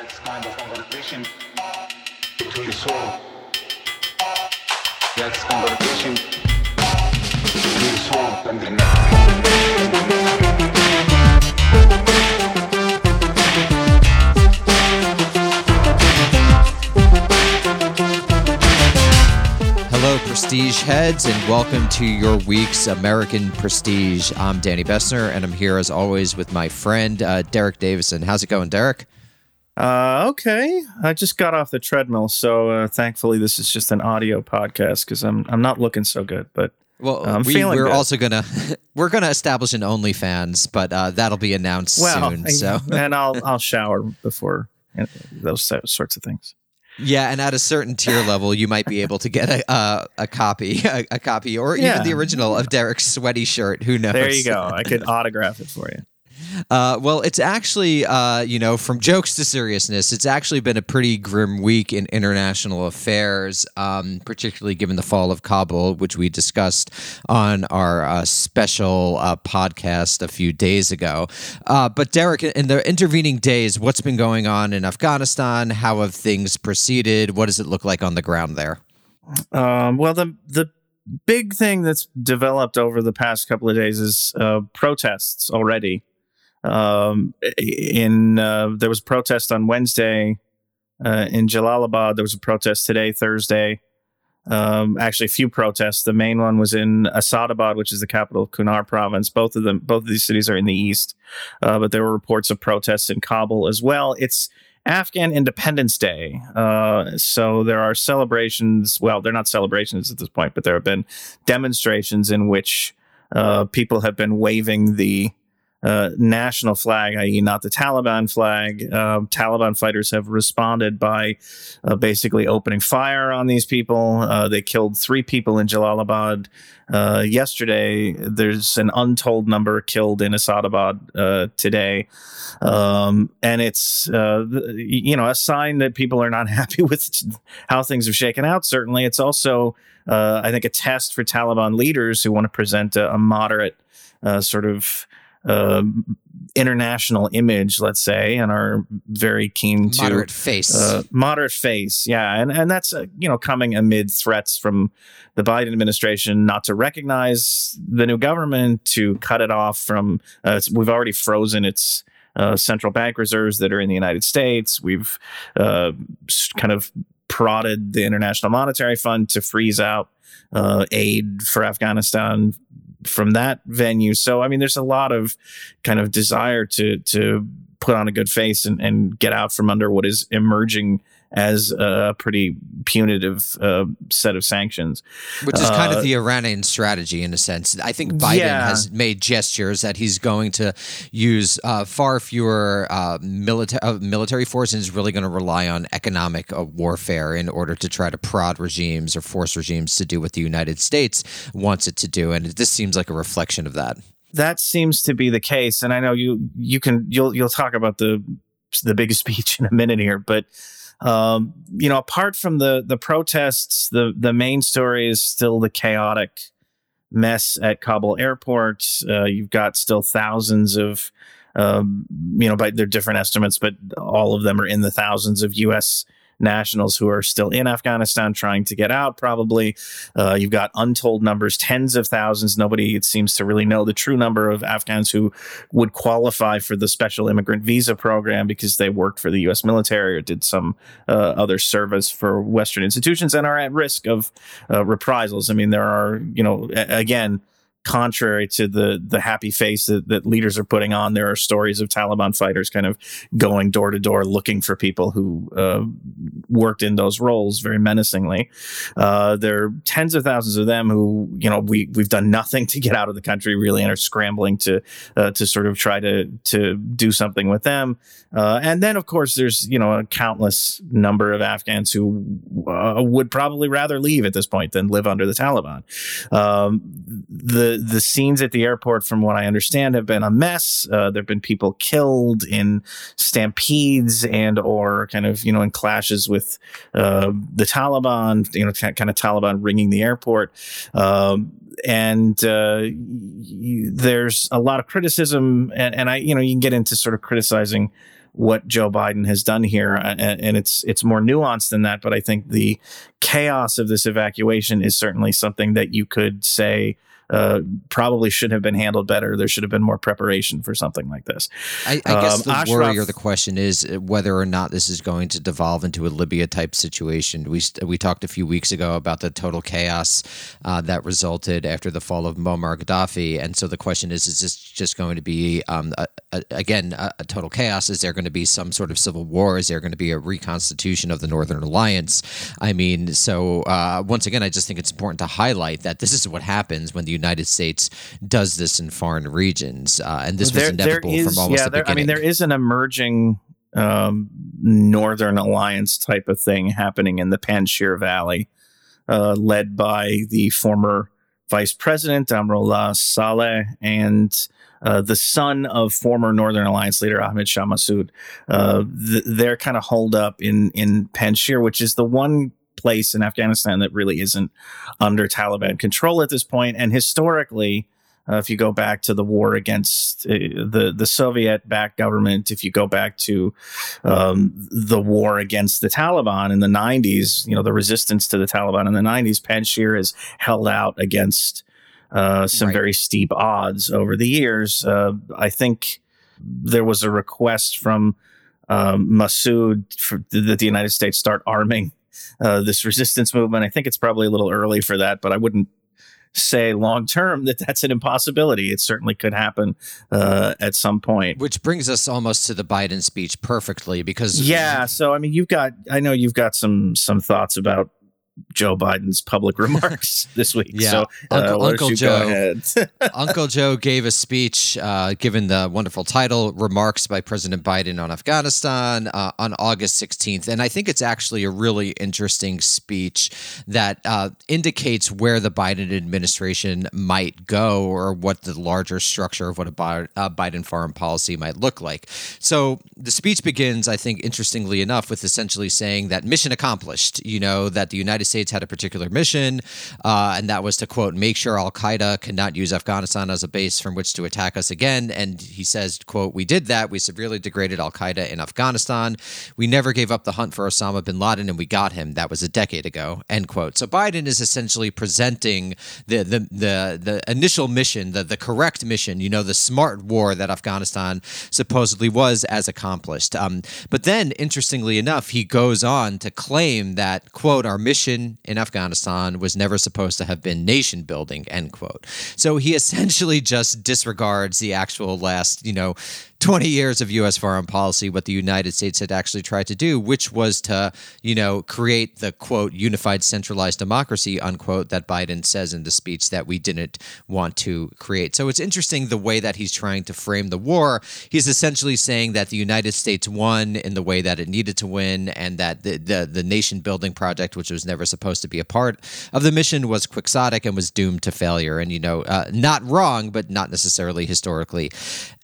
That's kind of conversation between soul. That's conversation between soul and the now. Hello, Prestige heads, and welcome to your week's American Prestige. I'm Danny Bessner, and I'm here as always with my friend uh, Derek Davison. How's it going, Derek? Uh, okay. I just got off the treadmill, so uh, thankfully this is just an audio podcast because I'm I'm not looking so good. But Well, I'm we, feeling we're good. also gonna we're gonna establish an OnlyFans, but uh, that'll be announced well, soon. So and I'll I'll shower before those sorts of things. yeah, and at a certain tier level, you might be able to get a a, a copy, a, a copy, or Yeah. even the original of Derek's sweaty shirt. Who knows? There you go. I could autograph it for you. Uh, well, it's actually, uh, you know, from jokes to seriousness, it's actually been a pretty grim week in international affairs, um, particularly given the fall of Kabul, which we discussed on our uh, special uh, podcast a few days ago. Uh, but, Derek, in the intervening days, what's been going on in Afghanistan? How have things proceeded? What does it look like on the ground there? Um, well, the the big thing that's developed over the past couple of days is uh, protests already. Um, in uh, there was a protest on Wednesday uh, in Jalalabad. There was a protest today, Thursday. Um, actually, a few protests. The main one was in Asadabad, which is the capital of Kunar province. Both of them, both of these cities are in the east, uh, but there were reports of protests in Kabul as well. It's Afghan Independence Day. Uh, so there are celebrations. Well, they're not celebrations at this point, but there have been demonstrations in which uh, people have been waving the uh, national flag, i.e., not the Taliban flag. Um, Taliban fighters have responded by uh, basically opening fire on these people. Uh, they killed three people in Jalalabad uh, yesterday. There's an untold number killed in Asadabad uh, today. Um, and it's, uh, you know, a sign that people are not happy with how things have shaken out. Certainly, it's also, uh, I think, a test for Taliban leaders who want to present a, a moderate uh, sort of uh, international image, let's say, and are very keen to Moderate face. uh, moderate face, yeah, and and that's uh, you know coming amid threats from the Biden administration not to recognize the new government, to cut it off from. Uh, we've already frozen its uh, central bank reserves that are in the United States. We've uh, kind of prodded the International Monetary Fund to freeze out uh, aid for Afghanistan from that venue. So I mean, there's a lot of kind of desire to to put on a good face and, and get out from under what is emerging as a pretty punitive uh, set of sanctions. Which is kind Uh, of the Iranian strategy in a sense. I think Biden Yeah. has made gestures that he's going to use uh, far fewer uh, military uh, military force and is really going to rely on economic uh, warfare in order to try to prod regimes or force regimes to do what the United States wants it to do. And this seems like a reflection of that. That seems to be the case, and I know you you can you'll you'll talk about the the biggest speech in a minute here, but um, you know, apart from the the protests, the the main story is still the chaotic mess at Kabul airport. Uh, you've got still thousands of, um, you know, by their different estimates, but all of them are in the thousands of U.S. nationals who are still in Afghanistan trying to get out. Probably, uh, you've got untold numbers, tens of thousands. Nobody, it seems to really know the true number of Afghans who would qualify for the special immigrant visa program because they worked for the U.S. military or did some uh, other service for Western institutions and are at risk of uh, reprisals. I mean, there are, you know, a- again, contrary to the the happy face that, that leaders are putting on, there are stories of Taliban fighters kind of going door to door looking for people who uh, worked in those roles very menacingly. Uh, there are tens of thousands of them who, you know, we we've done nothing to get out of the country really and are scrambling to uh, to sort of try to to do something with them. Uh, and then, of course, there's you know a countless number of Afghans who uh, would probably rather leave at this point than live under the Taliban. Um, the the scenes at the airport, from what I understand, have been a mess. Uh, there have been people killed in stampedes and or kind of you know in clashes with uh, the Taliban. You know, kind of Taliban ringing the airport. Um, and uh, y- there's a lot of criticism, and, and I, you know, you can get into sort of criticizing what Joe Biden has done here, and, it's it's more nuanced than that. But I think the chaos of this evacuation is certainly something that you could say uh, probably should have been handled better. There should have been more preparation for something like this. I, I guess um, the Ashraf, worry or the question is whether or not this is going to devolve into a Libya type situation. We we talked a few weeks ago about the total chaos uh, that resulted after the fall of Muammar Gaddafi, and so the question is: Is this just going to be um, a, a, again a, a, total chaos? Is there going to be some sort of civil war? Is there going to be a reconstitution of the Northern Alliance? I mean, so uh, once again, I just think it's important to highlight that this is what happens when the United States does this in foreign regions, uh, and this was inevitable is, from almost yeah, the there, beginning. I mean, there is an emerging um, Northern Alliance type of thing happening in the Panjshir Valley, uh, led by the former Vice President Amrullah Saleh and uh, the son of former Northern Alliance leader Ahmed Shah Massoud. Uh, th- they're kind of holed up in in Panjshir, which is the one place in Afghanistan that really isn't under Taliban control at this point. And historically, uh, if you go back to the war against uh, the the Soviet backed government, if you go back to um, the war against the Taliban in the 90s, you know, the resistance to the Taliban in the 90s, Panjshir has held out against uh, some right. very steep odds over the years. Uh, I think there was a request from um, Massoud for, that the United States start arming uh, this resistance movement. I think it's probably a little early for that, but I wouldn't say long term that that's an impossibility. It certainly could happen uh, at some point. Which brings us almost to the Biden speech perfectly because yeah. So I mean, you've got I know you've got some some thoughts about Joe Biden's public remarks this week. Yeah, so, Uncle, uh, Uncle Joe. Uncle Joe gave a speech, uh, given the wonderful title "Remarks by President Biden on Afghanistan" uh, on August 16th, and I think it's actually a really interesting speech that uh, indicates where the Biden administration might go, or what the larger structure of what a Biden foreign policy might look like. So the speech begins, I think, interestingly enough, with essentially saying that mission accomplished. You know that the United States had a particular mission, uh, and that was to quote make sure Al Qaeda cannot use Afghanistan as a base from which to attack us again. And he says, quote, we did that. We severely degraded Al Qaeda in Afghanistan. We never gave up the hunt for Osama bin Laden, and we got him. That was a decade ago. End quote. So Biden is essentially presenting the the the, the initial mission, the the correct mission, you know, the smart war that Afghanistan supposedly was as accomplished. Um, but then, interestingly enough, he goes on to claim that quote our mission in Afghanistan was never supposed to have been nation building, end quote. So he essentially just disregards the actual last, you know, 20 years of U.S. foreign policy, what the United States had actually tried to do, which was to, you know, create the quote, unified centralized democracy, unquote, that Biden says in the speech that we didn't want to create. So it's interesting the way that he's trying to frame the war. He's essentially saying that the United States won in the way that it needed to win, and that the, the, the nation building project, which was never supposed to be a part of the mission, was quixotic and was doomed to failure. And, you know, uh, not wrong, but not necessarily historically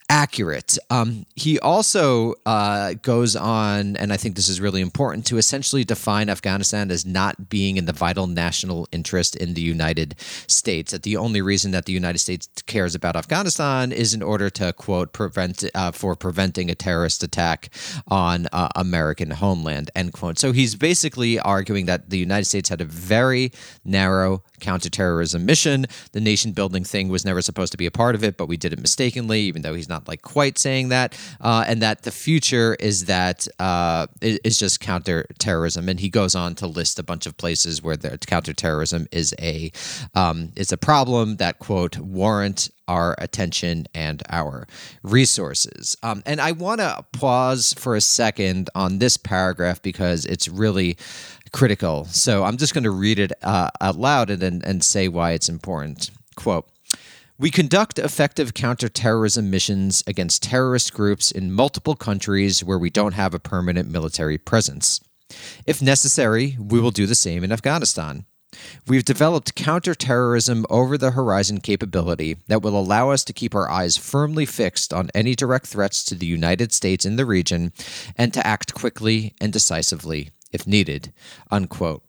accurate. Um, he also uh, goes on, and I think this is really important, to essentially define Afghanistan as not being in the vital national interest in the United States. That the only reason that the United States cares about Afghanistan is in order to quote prevent uh, for preventing a terrorist attack on uh, American homeland. End quote. So he's basically arguing that the United States had a very narrow counterterrorism mission. The nation building thing was never supposed to be a part of it, but we did it mistakenly, even though he's not like quite saying that, uh, and that the future is that uh, is just counterterrorism. And he goes on to list a bunch of places where the counterterrorism is a um, is a problem that quote warrant our attention and our resources. Um, and I want to pause for a second on this paragraph because it's really critical. So I'm just going to read it uh, out loud and, and, and say why it's important. Quote we conduct effective counterterrorism missions against terrorist groups in multiple countries where we don't have a permanent military presence. If necessary, we will do the same in Afghanistan. We've developed counterterrorism over the horizon capability that will allow us to keep our eyes firmly fixed on any direct threats to the United States in the region and to act quickly and decisively if needed. Unquote.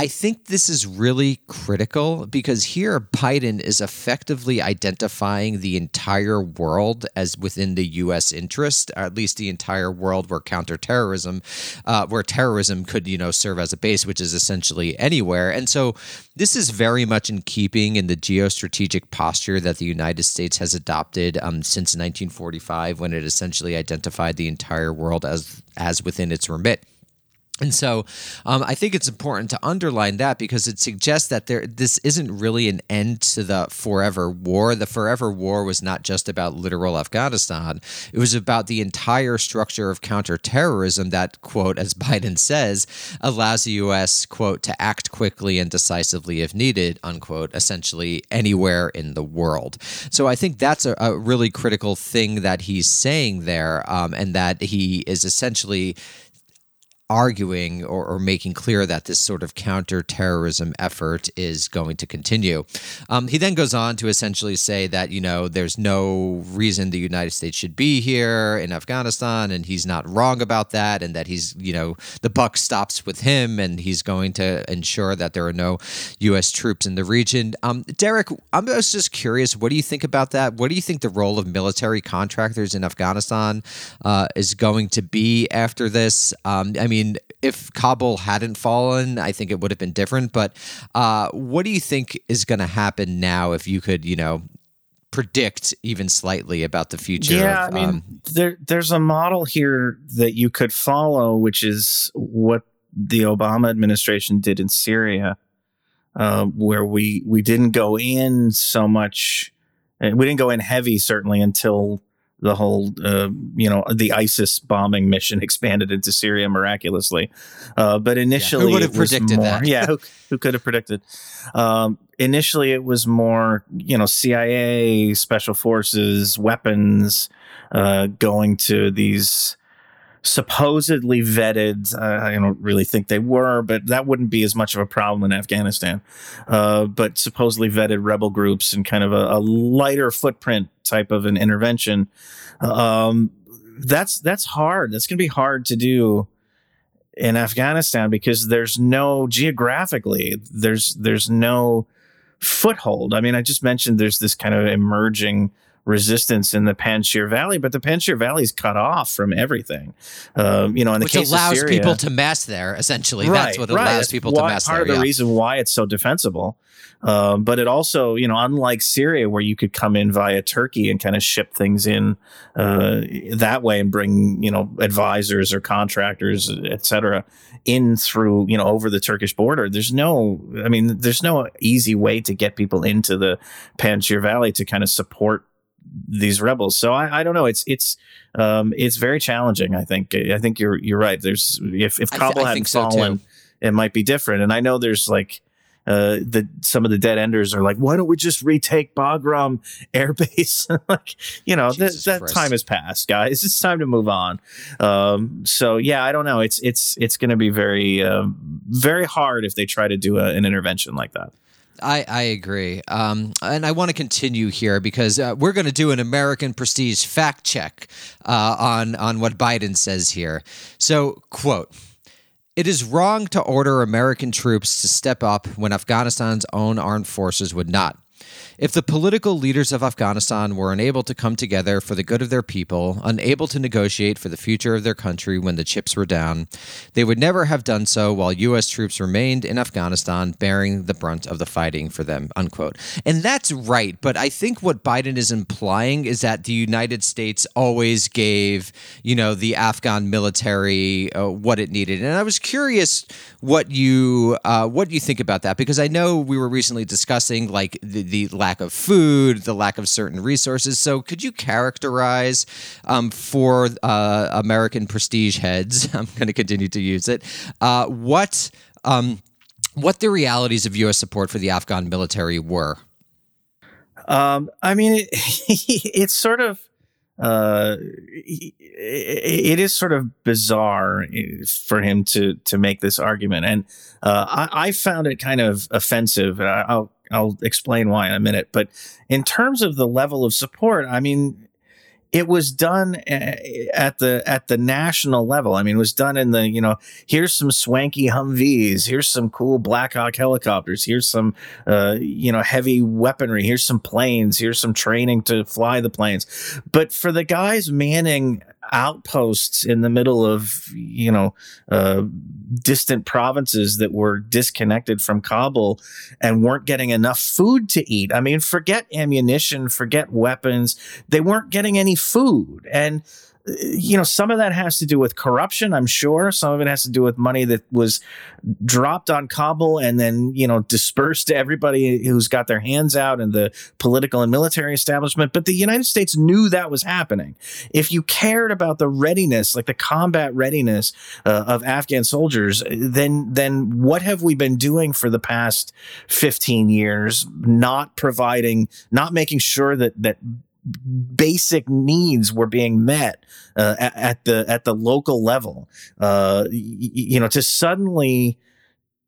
I think this is really critical because here Biden is effectively identifying the entire world as within the U.S. interest, or at least the entire world where counterterrorism, uh, where terrorism could, you know, serve as a base, which is essentially anywhere. And so this is very much in keeping in the geostrategic posture that the United States has adopted um, since 1945, when it essentially identified the entire world as as within its remit. And so, um, I think it's important to underline that because it suggests that there this isn't really an end to the forever war. The forever war was not just about literal Afghanistan; it was about the entire structure of counterterrorism that, quote, as Biden says, allows the U.S. quote to act quickly and decisively if needed, unquote, essentially anywhere in the world. So I think that's a, a really critical thing that he's saying there, um, and that he is essentially arguing or, or, making clear that this sort of counterterrorism effort is going to continue. Um, he then goes on to essentially say that, you know, there's no reason the United States should be here in Afghanistan, and he's not wrong about that, and that he's, you know, the buck stops with him, and he's going to ensure that there are no U.S. troops in the region. Um, Derek, I'm just curious, what do you think about that? What do you think the role of military contractors in Afghanistan uh, is going to be after this? Um, I mean, mean, if Kabul hadn't fallen, I think it would have been different. But uh, what do you think is going to happen now if you could, you know, predict even slightly about the future? Yeah, of, I mean, um, there, there's a model here that you could follow, which is what the Obama administration did in Syria, uh, where we we didn't go in so much. We didn't go in heavy, certainly, until the whole, uh, you know, the ISIS bombing mission expanded into Syria miraculously. Uh, but initially, yeah, who would have predicted more, that? yeah, who, who could have predicted? Um, initially, it was more, you know, CIA, special forces, weapons, uh, going to these supposedly vetted. Uh, I don't really think they were, but that wouldn't be as much of a problem in Afghanistan. Uh, but supposedly vetted rebel groups and kind of a, a lighter footprint type of an intervention. Um, that's that's hard. That's going to be hard to do in Afghanistan because there's no geographically there's there's no foothold. I mean, I just mentioned there's this kind of emerging resistance in the Panjshir Valley, but the Panjshir Valley is cut off from everything. Um, you know, in the Which case allows of Syria, people to mass there. Essentially, right, that's what right. allows That's people why, to mass part there. of the yeah. reason why it's so defensible. Um, but it also, you know, unlike Syria, where you could come in via Turkey and kind of ship things in uh, that way and bring, you know, advisors or contractors, et cetera, in through, you know, over the Turkish border. There's no, I mean, there's no easy way to get people into the Panjshir Valley to kind of support these rebels. So I, I don't know. It's it's um, it's very challenging. I think. I think you're you're right. There's if if Kabul th- hadn't fallen, too. it might be different. And I know there's like. Uh, the some of the dead enders are like, why don't we just retake Bagram Air Base? like, you know, th- that Christ. time has passed, guys. It's time to move on. Um, so yeah, I don't know. It's it's it's going to be very um, very hard if they try to do a, an intervention like that. I, I agree. Um, and I want to continue here because uh, we're going to do an American Prestige fact check uh, on, on what Biden says here. So, quote, it is wrong to order American troops to step up when Afghanistan's own armed forces would not. If the political leaders of Afghanistan were unable to come together for the good of their people, unable to negotiate for the future of their country when the chips were down, they would never have done so while U.S. troops remained in Afghanistan bearing the brunt of the fighting for them, unquote. And that's right. But I think what Biden is implying is that the United States always gave, you know, the Afghan military uh, what it needed. And I was curious what you uh, what you think about that because I know we were recently discussing like the, the lack of food, the lack of certain resources. So could you characterize um, for uh, American prestige heads? I'm going to continue to use it. Uh, what um, what the realities of U.S. support for the Afghan military were? Um, I mean, it, it's sort of, uh, it, is sort of bizarre for him to to make this argument, and uh, I, I found it kind of offensive. I'll I'll explain why in a minute. But in terms of the level of support, I mean, it was done at the at the national level. I mean, it was done in the you know here's some swanky Humvees, here's some cool Black Hawk helicopters, here's some uh, you know heavy weaponry, here's some planes, here's some training to fly the planes. But for the guys manning outposts in the middle of you know uh, distant provinces that were disconnected from Kabul and weren't getting enough food to eat. I mean, forget ammunition, forget weapons. They weren't getting any food. And you know, some of that has to do with corruption, I'm sure. Some of it has to do with money that was dropped on Kabul and then, you know, dispersed to everybody who's got their hands out in the political and military establishment. But the United States knew that was happening. If you cared about the readiness, like the combat readiness uh, of Afghan soldiers, then then what have we been doing for the past 15 years? Not providing, not making sure that that basic needs were being met uh, at, the at the local level. Uh, y- you know, to suddenly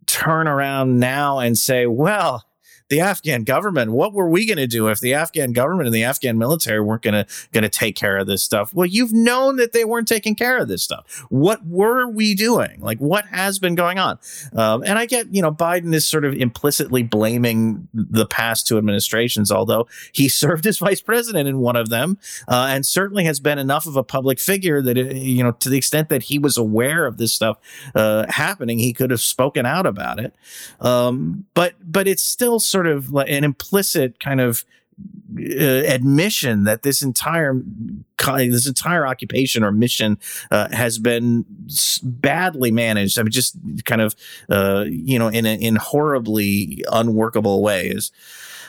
turn around now and say, well, the Afghan government. What were we going to do if the Afghan government and the Afghan military weren't going to going to take care of this stuff? Well, you've known that they weren't taking care of this stuff. What were we doing? Like, what has been going on? Um, and I get, you know, Biden is sort of implicitly blaming the past two administrations, although he served as vice president in one of them, uh, and certainly has been enough of a public figure that, it, you know, to the extent that he was aware of this stuff uh, happening, he could have spoken out about it. Um, but but it's still sort sort of an implicit kind of uh, admission that this entire this entire occupation or mission uh, has been badly managed. I mean, just kind of uh, you know in a, in horribly unworkable ways.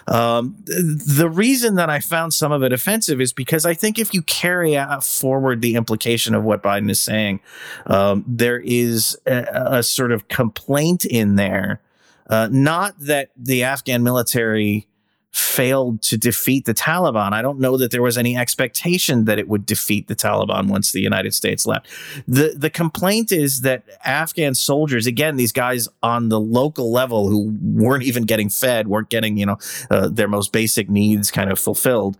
Um, the reason that I found some of it offensive is because I think if you carry forward the implication of what Biden is saying, um, there is a, a sort of complaint in there uh, not that the Afghan military failed to defeat the Taliban. I don't know that there was any expectation that it would defeat the Taliban once the United States left. The the complaint is that Afghan soldiers, again, these guys on the local level who weren't even getting fed, weren't getting, you know, uh, their most basic needs kind of fulfilled,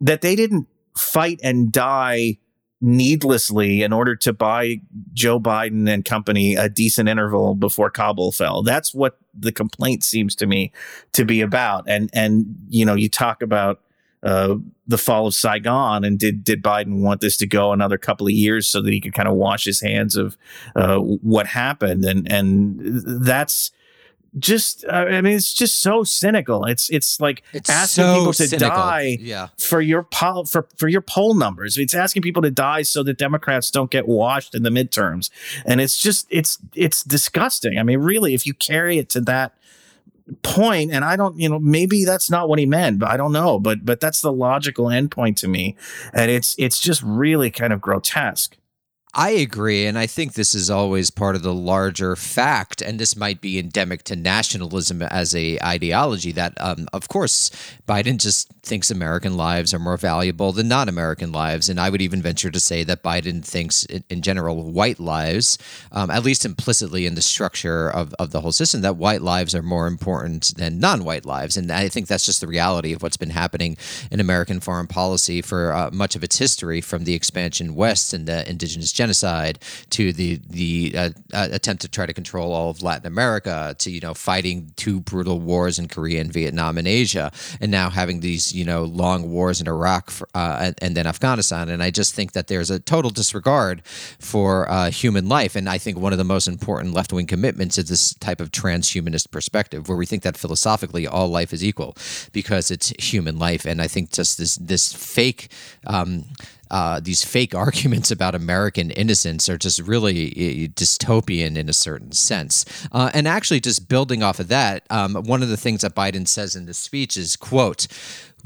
that they didn't fight and die needlessly in order to buy Joe Biden and company a decent interval before Kabul fell. That's what the complaint seems to me to be about. And and you know, you talk about uh, the fall of Saigon, and did did Biden want this to go another couple of years so that he could kind of wash his hands of uh, what happened? And and that's just uh, I mean it's just so cynical. It's it's like it's asking so people to cynical. die yeah. for your poll for for your poll numbers. It's asking people to die so that Democrats don't get washed in the midterms. And it's just it's it's disgusting. I mean really if you carry it to that point and I don't you know maybe that's not what he meant, but I don't know, but but that's the logical endpoint to me. And it's it's just really kind of grotesque. I agree. And I think this is always part of the larger fact. And this might be endemic to nationalism as a ideology that, um, of course, Biden just thinks American lives are more valuable than non American lives. And I would even venture to say that Biden thinks, in, general, white lives, um, at least implicitly in the structure of, of the whole system, that white lives are more important than non white lives. And I think that's just the reality of what's been happening in American foreign policy for uh, much of its history from the expansion west and the indigenous genocide to the the uh, uh, attempt to try to control all of Latin America to you know fighting two brutal wars in Korea and Vietnam and Asia, and now having these you know long wars in Iraq for, uh, and, and, then Afghanistan. And I just think that there's a total disregard for uh, human life. And I think one of the most important left wing commitments is this type of transhumanist perspective, where we think that philosophically all life is equal because it's human life. And I think just this this fake. Um, uh, these fake arguments about American innocence are just really uh, dystopian in a certain sense. Uh, and actually, just building off of that, um, one of the things that Biden says in the speech is, "quote."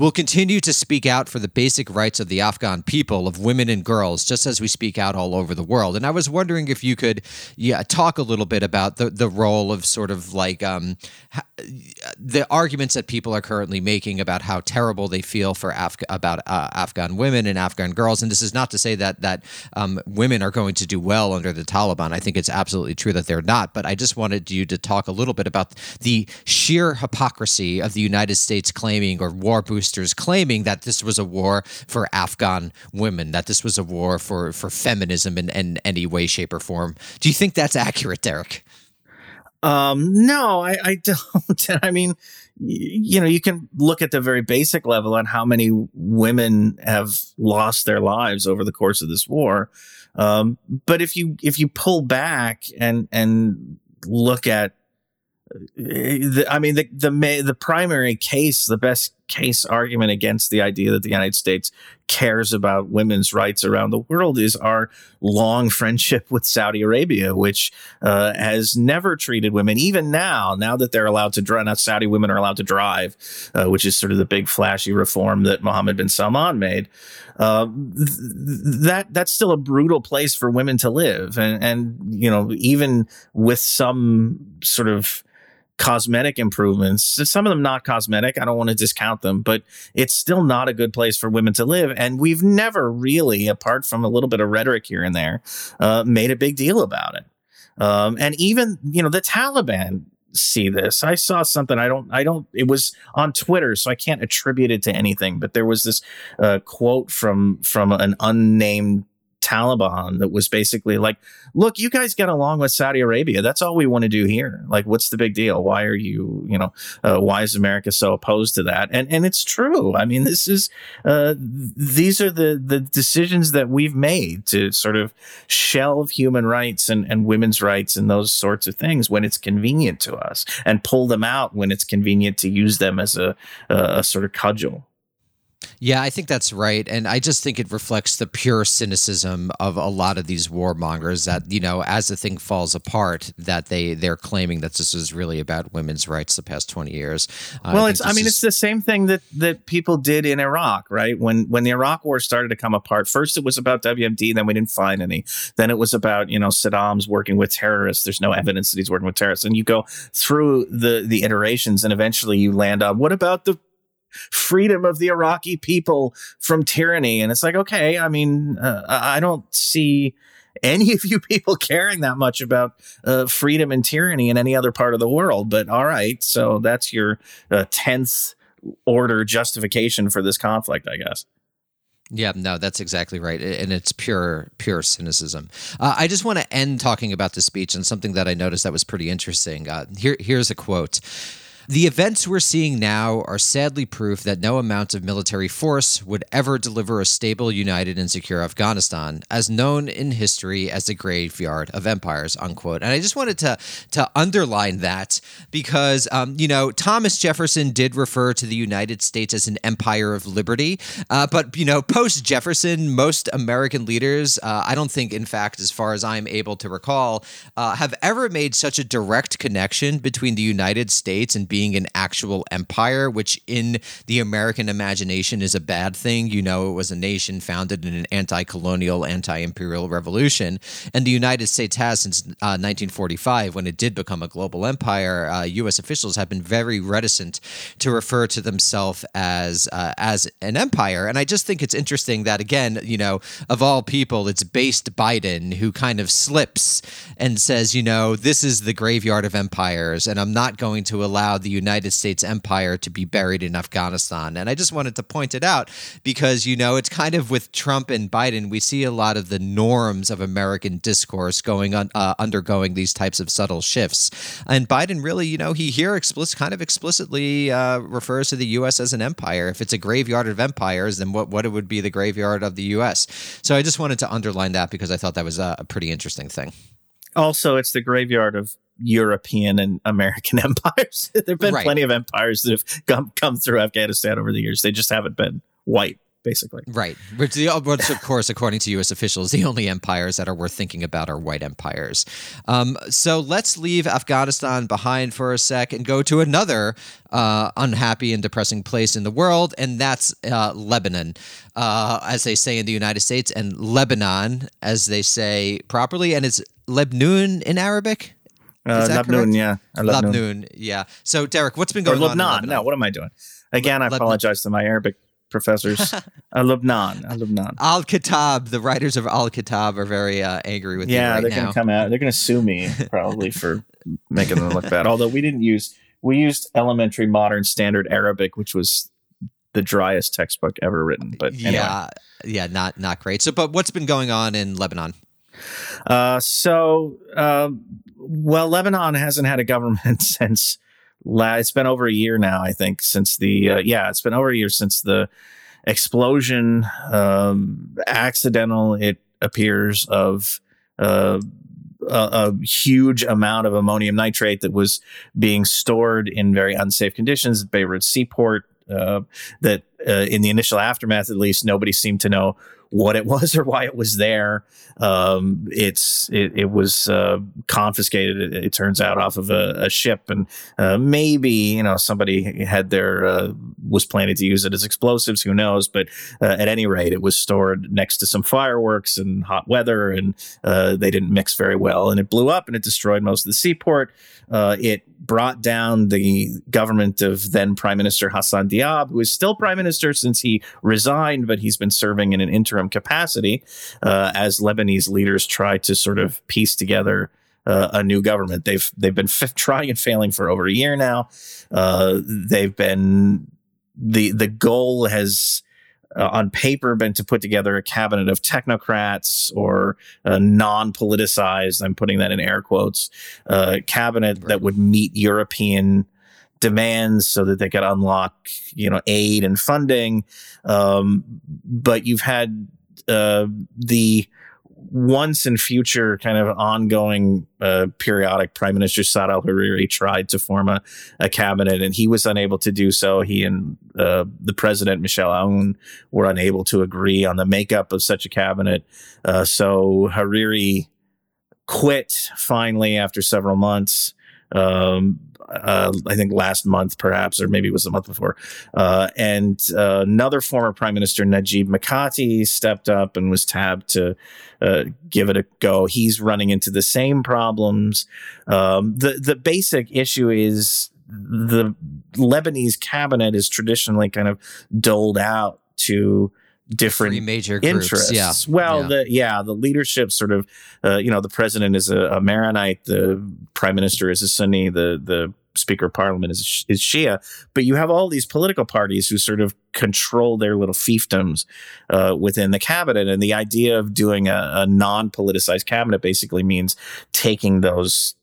We'll continue to speak out for the basic rights of the Afghan people, of women and girls, just as we speak out all over the world. And I was wondering if you could, yeah, talk a little bit about the the role of sort of like um, the arguments that people are currently making about how terrible they feel for Af- about uh, Afghan women and Afghan girls, and this is not to say that that um, women are going to do well under the Taliban. I think it's absolutely true that they're not. But I just wanted you to talk a little bit about the sheer hypocrisy of the United States claiming or war claiming that this was a war for Afghan women, that this was a war for for feminism in, in any way, shape, or form. Do you think that's accurate, Derek? Um, no, I, I don't. I mean, you know, you can look at the very basic level on how many women have lost their lives over the course of this war. Um, but if you if you pull back and and look at the, I mean, the, the, the primary case, the best case argument against the idea that the United States cares about women's rights around the world is our long friendship with Saudi Arabia, which uh, has never treated women, even now, now that they're allowed to drive, now Saudi women are allowed to drive, uh, which is sort of the big flashy reform that Mohammed bin Salman made. Uh, th- that that's still a brutal place for women to live, and and you know even with some sort of cosmetic improvements. Some of them not cosmetic. I don't want to discount them, but it's still not a good place for women to live. And we've never really, apart from a little bit of rhetoric here and there, uh, made a big deal about it. Um, and even you know the Taliban see this. I saw something. I don't. I don't. It was on Twitter, so I can't attribute it to anything. But there was this uh, quote from from an unnamed Taliban that was basically like, look, you guys get along with Saudi Arabia. That's all we want to do here. Like, what's the big deal? Why are you, you know, uh, why is America so opposed to that? And and it's true. I mean, this is uh, these are the the decisions that we've made to sort of shelve human rights and, and women's rights and those sorts of things when it's convenient to us, and pull them out when it's convenient to use them as a, a sort of cudgel. Yeah, I think that's right. And I just think it reflects the pure cynicism of a lot of these warmongers that, you know, as the thing falls apart, that they, they're claiming that this is really about women's rights the past 20 years. Uh, well, I it's, I mean, is... it's the same thing that, that people did in Iraq, right? When, when the Iraq war started to come apart, first it was about WMD, then we didn't find any. Then it was about, you know, Saddam's working with terrorists. There's no evidence that he's working with terrorists. And you go through the, the iterations and eventually you land on what about the freedom of the Iraqi people from tyranny. And it's like, okay, I mean, uh, I don't see any of you people caring that much about uh, freedom and tyranny in any other part of the world. But all right, so that's your uh, tenth order justification for this conflict, I guess. Yeah, no, that's exactly right, and it's pure, pure cynicism. Uh, I just want to end talking about the speech and something that I noticed that was pretty interesting. Uh, here, here's a quote. The events we're seeing now are sadly proof that no amount of military force would ever deliver a stable, united, and secure Afghanistan, as known in history as the graveyard of empires, unquote. And I just wanted to, to underline that because, um, you know, Thomas Jefferson did refer to the United States as an empire of liberty. Uh, but, you know, post Jefferson, most American leaders, uh, I don't think, in fact, as far as I'm able to recall, uh, have ever made such a direct connection between the United States and being an actual empire, which in the American imagination is a bad thing. You know, it was a nation founded in an anti colonial, anti imperial revolution. And the United States has since uh, 1945, when it did become a global empire. Uh, U.S. officials have been very reticent to refer to themselves as, uh, as an empire. And I just think it's interesting that, again, you know, of all people, it's based Biden who kind of slips and says, you know, this is the graveyard of empires, and I'm not going to allow the United States empire to be buried in Afghanistan. And I just wanted to point it out because, you know, it's kind of with Trump and Biden, we see a lot of the norms of American discourse going on, uh, undergoing these types of subtle shifts. And Biden really, you know, he here explicit, kind of explicitly uh, refers to the U.S. as an empire. If it's a graveyard of empires, then what, what it would be the graveyard of the U.S. So I just wanted to underline that because I thought that was a, a pretty interesting thing. Also, it's the graveyard of European and American empires. there have been right. plenty of empires that have come, come through Afghanistan over the years. They just haven't been white, basically. Right. Which, the, which of course, according to U.S. officials, the only empires that are worth thinking about are white empires. Um, so let's leave Afghanistan behind for a sec and go to another uh, unhappy and depressing place in the world, and that's uh, Lebanon, uh, as they say in the United States, and Lebanon, as they say properly, and it's Lebnoon in Arabic. Uh, Is Labnoon, yeah. Labnoon. Lebanon. Yeah. So Derek, what's been Or going on? in Lebanon. Lebanon? No, what am I doing? Again, I Lebanon. apologize to my Arabic professors. uh, Lebanon. Uh, Lebanon. Al Kitab, the writers of Al Kitab are very uh, angry with me. Yeah, you they're going to come out. They're going to sue me probably for making them look bad. Although we didn't use, we used elementary modern standard Arabic, which was the driest textbook ever written. But anyway. Yeah, yeah, not not great. So, but what's been going on in Lebanon? Uh, so, um, well, Lebanon hasn't had a government since la- it's been over a year now, I think, since the, uh, yeah, it's been over a year since the explosion, um, accidental, it appears, of, uh, a, a huge amount of ammonium nitrate that was being stored in very unsafe conditions at Beirut seaport. Uh, that uh, in the initial aftermath, at least, nobody seemed to know what it was or why it was there. Um, it's it, it was uh, confiscated. It, it turns out off of a, a ship, and uh, maybe you know somebody had their uh, was planning to use it as explosives. Who knows? But uh, at any rate, it was stored next to some fireworks and hot weather, and uh, they didn't mix very well, and it blew up and it destroyed most of the seaport. Uh, it brought down the government of then Prime Minister Hassan Diab, who is still Prime Minister since he resigned, but he's been serving in an interim capacity uh, as Lebanese leaders try to sort of piece together. Uh, a new government. They've they've been f- trying and failing for over a year now. Uh, they've been the the goal has uh, on paper been to put together a cabinet of technocrats or a non-politicized i'm putting that in air quotes uh, cabinet that would meet european demands so that they could unlock you know aid and funding. Um, but you've had uh, the once and future kind of ongoing uh, periodic prime minister Saad al-Hariri tried to form a, a cabinet and he was unable to do so. He and uh, the president Michel Aoun were unable to agree on the makeup of such a cabinet. Uh, so Hariri quit finally after several months um, uh, I think last month, perhaps, or maybe it was the month before. Uh, and uh, another former Prime Minister, Najib Mikati, stepped up and was tabbed to uh, give it a go. He's running into the same problems. Um, the the basic issue is the Lebanese cabinet is traditionally kind of doled out to different Three major groups. interests. Yeah. Well, Yeah. the yeah, the leadership sort of, uh, you know, the president is a, a Maronite, the prime minister is a Sunni, the the speaker of parliament is is Shia, but you have all these political parties who sort of control their little fiefdoms uh, within the cabinet, and the idea of doing a, a non politicized cabinet basically means taking those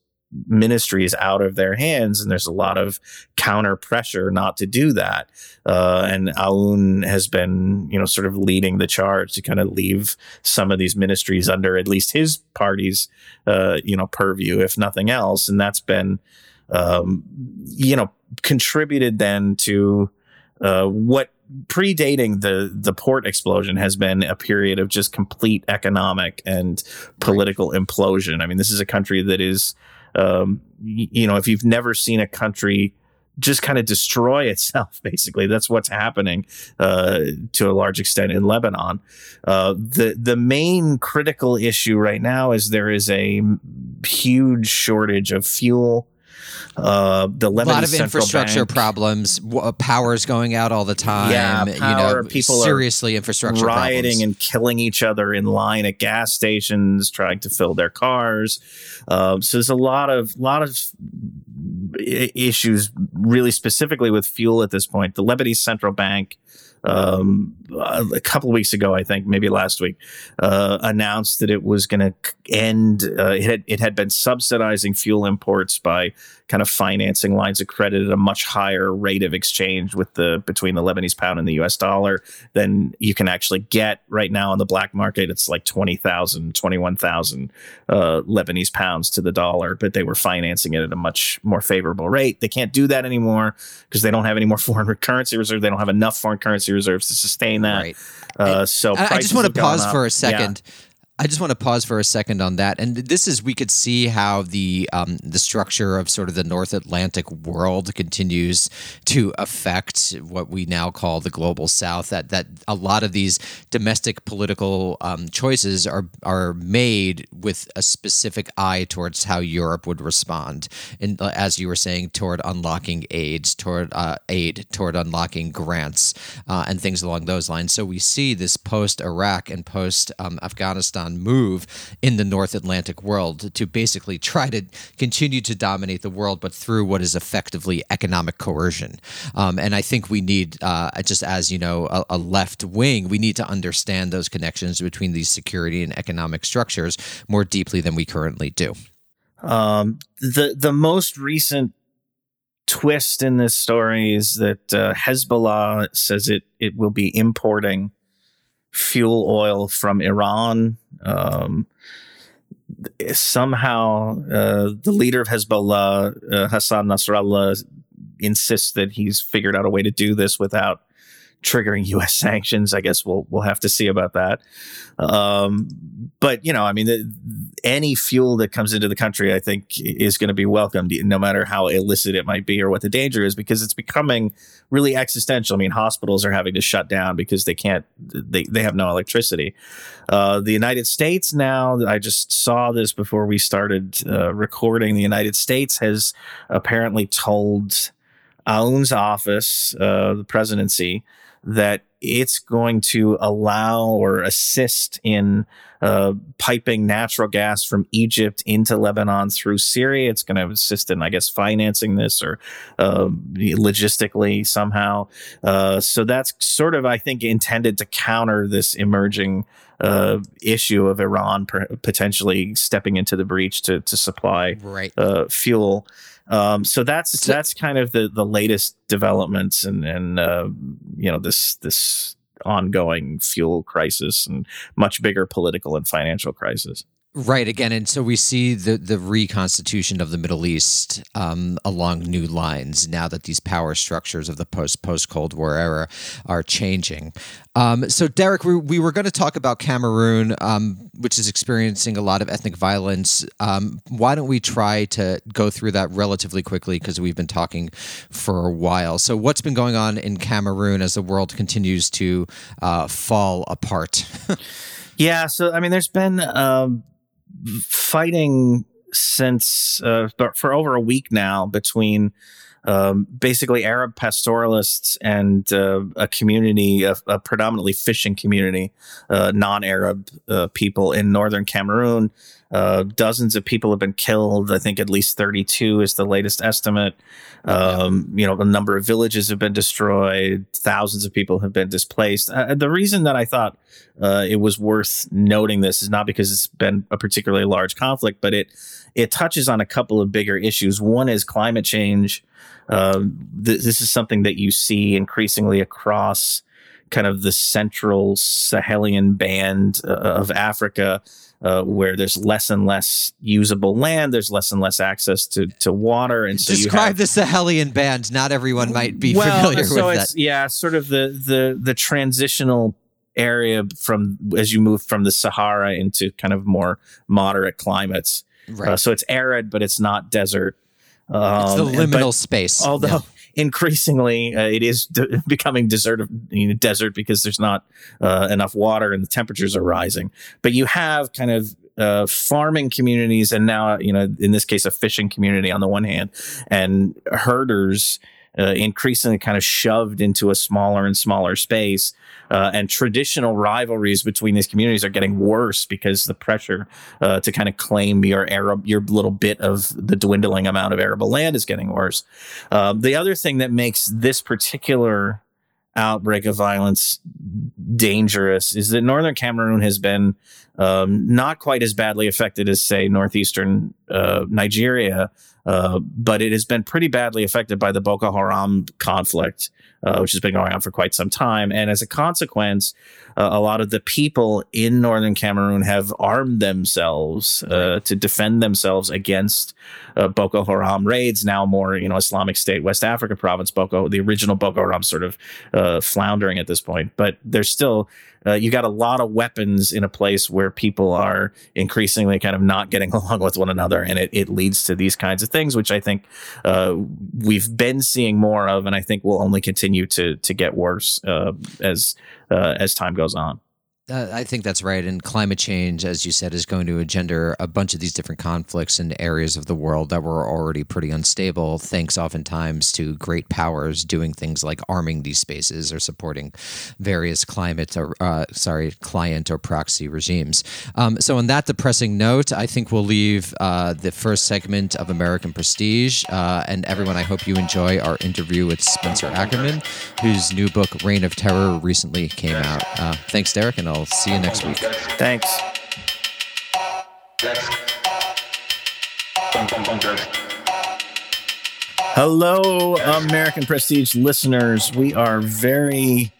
ministries out of their hands and there's a lot of counter pressure not to do that. Uh, and Aoun has been you know sort of leading the charge to kind of leave some of these ministries under at least his party's uh, you know purview if nothing else. And that's been um, you know contributed then to uh, what predating the the port explosion has been a period of just complete economic and political implosion. I mean, this is a country that is, um, you know, if you've never seen a country just kind of destroy itself, basically, that's what's happening uh, to a large extent in Lebanon. Uh, the the main critical issue right now is there is a huge shortage of fuel. Uh, the Lebanese a lot of infrastructure Bank- problems. w- Power's going out all the time. Yeah, you power, know, people are seriously infrastructure rioting problems. and killing each other in line at gas stations, trying to fill their cars. Um, so there's a lot of lot of issues, really specifically with fuel at this point. The Lebanese central bank. Um, a couple of weeks ago, I think, maybe last week, uh, announced that it was going to end. Uh, it had it had been subsidizing fuel imports by kind of financing lines of credit at a much higher rate of exchange with the between the Lebanese pound and the U.S. dollar than you can actually get right now on the black market. It's like 20,000, 21,000 uh, Lebanese pounds to the dollar, but they were financing it at a much more favorable rate. They can't do that anymore because they don't have any more foreign currency reserve. They don't have enough foreign currency reserves to sustain that. Right. Uh, so I, I just want to pause for a second. I just want to pause for a second on that, and this is we could see how the um, the structure of sort of the North Atlantic world continues to affect what we now call the global South. That that a lot of these domestic political um, choices are are made with a specific eye towards how Europe would respond, and uh, as you were saying, toward unlocking aids, toward uh, aid, toward unlocking grants, uh, and things along those lines. So we see this post Iraq and post um, Afghanistan move in the North Atlantic world to basically try to continue to dominate the world, but through what is effectively economic coercion. Um, and I think we need, uh, just as you know, a, a left wing, we need to understand those connections between these security and economic structures more deeply than we currently do. Um, the the most recent twist in this story is that uh, Hezbollah says it it will be importing fuel oil from Iran. Um, somehow, uh, the leader of Hezbollah, uh, Hassan Nasrallah, insists that he's figured out a way to do this without triggering U.S. sanctions. I guess we'll we'll have to see about that. Um, but you know, I mean, the, any fuel that comes into the country, I think, is going to be welcomed, no matter how illicit it might be or what the danger is, because it's becoming really existential. I mean, hospitals are having to shut down because they can't, they they have no electricity. Uh, the United States now, I just saw this before we started uh, recording. The United States has apparently told Aoun's office, uh, the presidency, that it's going to allow or assist in uh, piping natural gas from Egypt into Lebanon through Syria. It's going to assist in, I guess, financing this or uh, logistically somehow. Uh, so that's sort of, I think, intended to counter this emerging uh, issue of Iran per- potentially stepping into the breach to to supply right. uh, fuel. Um, so that's that's kind of the the latest developments and and uh, you know this this ongoing fuel crisis and much bigger political and financial crisis. Right again, and so we see the the reconstitution of the Middle East um, along new lines now that these power structures of the post post Cold War era are changing. Um, so, Derek, we, we were going to talk about Cameroon, um, which is experiencing a lot of ethnic violence. Um, why don't we try to go through that relatively quickly because we've been talking for a while. So, what's been going on in Cameroon as the world continues to uh, fall apart? yeah, so I mean, there's been um, fighting since uh, for over a week now between um, basically Arab pastoralists and uh, a community, a, a, predominantly fishing community, uh, non-Arab uh, people in northern Cameroon. Uh, dozens of people have been killed. I think at least 32 is the latest estimate. Um, you know, a number of villages have been destroyed. Thousands of people have been displaced. Uh, the reason that I thought uh, it was worth noting this is not because it's been a particularly large conflict, but it it touches on a couple of bigger issues. One is climate change. Um, th- this is something that you see increasingly across kind of the central Sahelian band uh, of Africa uh, where there's less and less usable land, there's less and less access to, to water, and so describe have, the Sahelian band. Not everyone might be well, familiar so with it's, that. Yeah, sort of the the the transitional area from as you move from the Sahara into kind of more moderate climates. Right. Uh, so it's arid, but it's not desert. Um, it's the um, liminal but, space. Although yeah increasingly uh, it is de- becoming desert you know, desert because there's not uh, enough water and the temperatures are rising. But you have kind of uh, farming communities and now you know in this case a fishing community on the one hand and herders uh, increasingly kind of shoved into a smaller and smaller space. Uh, and traditional rivalries between these communities are getting worse because the pressure uh, to kind of claim your Arab, your little bit of the dwindling amount of arable land is getting worse. Um, the other thing that makes this particular outbreak of violence dangerous is that northern Cameroon has been um, not quite as badly affected as, say, northeastern uh, Nigeria, uh, but it has been pretty badly affected by the Boko Haram conflict, uh, which has been going on for quite some time. And as a consequence, uh, a lot of the people in northern Cameroon have armed themselves uh, to defend themselves against uh, Boko Haram raids. Now, more you know, Islamic State, West Africa province, Boko, the original Boko Haram, sort of floundering at this point, but there's still uh, you got a lot of weapons in a place where people are increasingly kind of not getting along with one another, and it, it leads to these kinds of things, which I think uh, we've been seeing more of, and I think will only continue to to get worse uh, as uh, as time goes on. Uh, I think that's right. And climate change, as you said, is going to engender a bunch of these different conflicts in areas of the world that were already pretty unstable, thanks oftentimes to great powers doing things like arming these spaces or supporting various climate or, uh, sorry, client or proxy regimes. Um, so, on that depressing note, I think we'll leave uh, the first segment of American Prestige. Uh, and everyone, I hope you enjoy our interview with Spencer Ackerman, whose new book, Reign of Terror, recently came out. Uh, thanks, Derek, and I'll I'll see you next week. Thanks. Hello, American Prestige listeners. We are very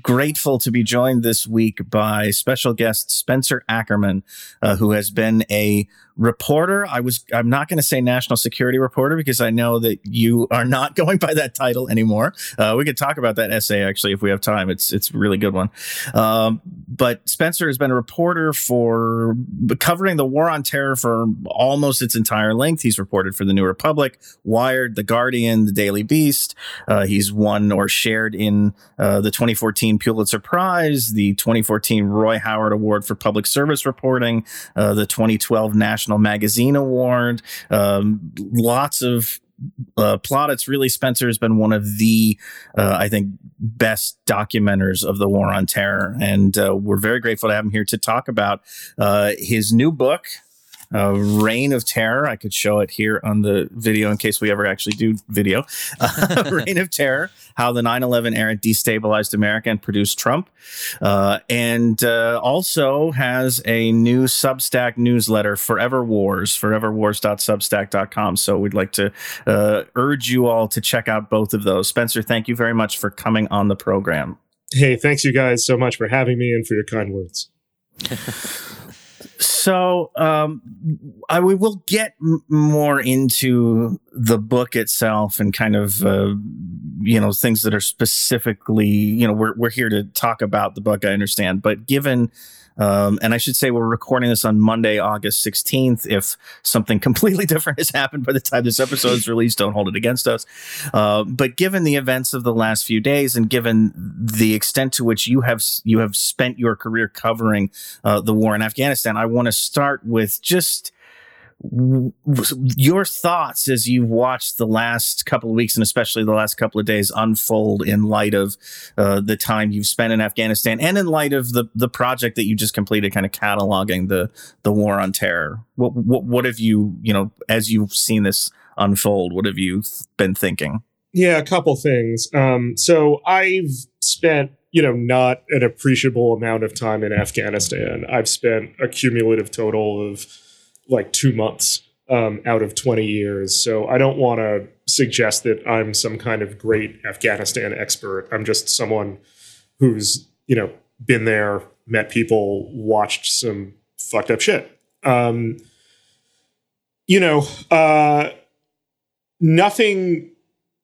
grateful to be joined this week by special guest Spencer Ackerman, uh, who has been a reporter. I was, I'm not going to say national security reporter because I know that you are not going by that title anymore. Uh, we could talk about that essay actually if we have time. It's, it's a really good one. Um, but Spencer has been a reporter for covering the war on terror for almost its entire length. He's reported for the New Republic, Wired, The Guardian, The Daily Beast. Uh, he's won or shared in uh, the 2014 Pulitzer Prize, the 2014 Roy Howard Award for Public Service Reporting, uh, the 2012 National National Magazine Award. Um, lots of uh, plaudits. Really, Spencer has been one of the, uh, I think, best documenters of the war on terror, and uh, we're very grateful to have him here to talk about uh, his new book, uh, Reign of Terror. I could show it here on the video in case we ever actually do video. Uh, Reign of Terror, how the 9 11 era destabilized America and produced Trump. Uh, and uh, also has a new Substack newsletter, Forever Wars, foreverwars.substack.com. So we'd like to uh, urge you all to check out both of those. Spencer, thank you very much for coming on the program. Hey, thanks you guys so much for having me and for your kind words. So um, I, we will get m- more into the book itself and kind of uh, you know things that are specifically you know we're we're here to talk about the book. I understand, but given um, and I should say we're recording this on Monday, August 16th. If something completely different has happened by the time this episode is released, don't hold it against us. Uh, but given the events of the last few days, and given the extent to which you have you have spent your career covering uh, the war in Afghanistan, I want to start with just your thoughts as you've watched the last couple of weeks and especially the last couple of days unfold in light of uh, the time you've spent in Afghanistan and in light of the the project that you just completed, kind of cataloging the the war on terror. What what what have you you know as you've seen this unfold? What have you been thinking? Yeah, a couple things. Um, so I've spent you know not an appreciable amount of time in Afghanistan. I've spent a cumulative total of like two months um, out of 20 years. So I don't want to suggest that I'm some kind of great Afghanistan expert. I'm just someone who's, you know, been there, met people, watched some fucked up shit. Um, you know, uh, nothing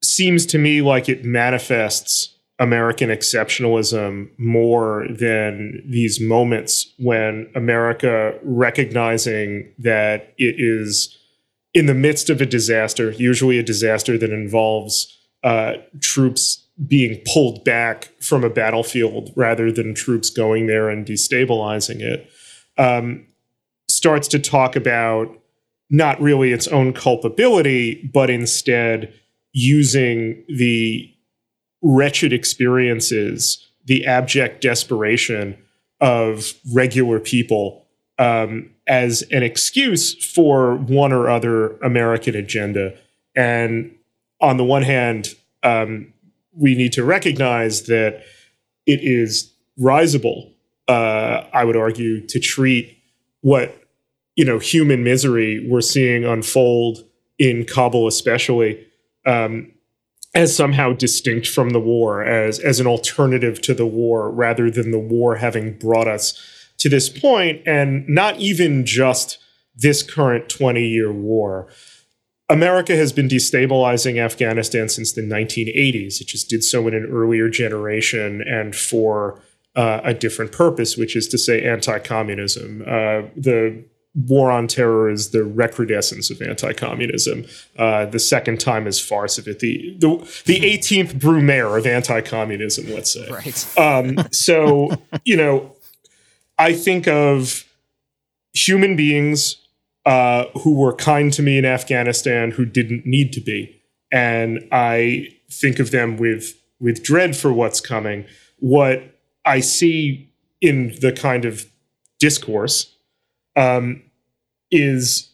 seems to me like it manifests American exceptionalism more than these moments when America recognizing that it is in the midst of a disaster, usually a disaster that involves uh, troops being pulled back from a battlefield rather than troops going there and destabilizing it, um, starts to talk about not really its own culpability, but instead using the wretched experiences, the abject desperation of regular people um, as an excuse for one or other American agenda. And on the one hand, um, we need to recognize that it is risible, uh, I would argue, to treat what you know human misery we're seeing unfold in Kabul, especially, um, as somehow distinct from the war, as as an alternative to the war, rather than the war having brought us to this point, and not even just this current 20 year war. America has been destabilizing Afghanistan since the 1980s. It just did so in an earlier generation and for uh, a different purpose, which is to say anti-communism. Uh, the war on terror is the recrudescence of anti-communism. Uh, the second time is farce of it. The the 18th Brumaire of anti-communism, let's say. Right. Um, so you know, I think of human beings uh, who were kind to me in Afghanistan who didn't need to be, and I think of them with with dread for what's coming. What I see in the kind of discourse um, is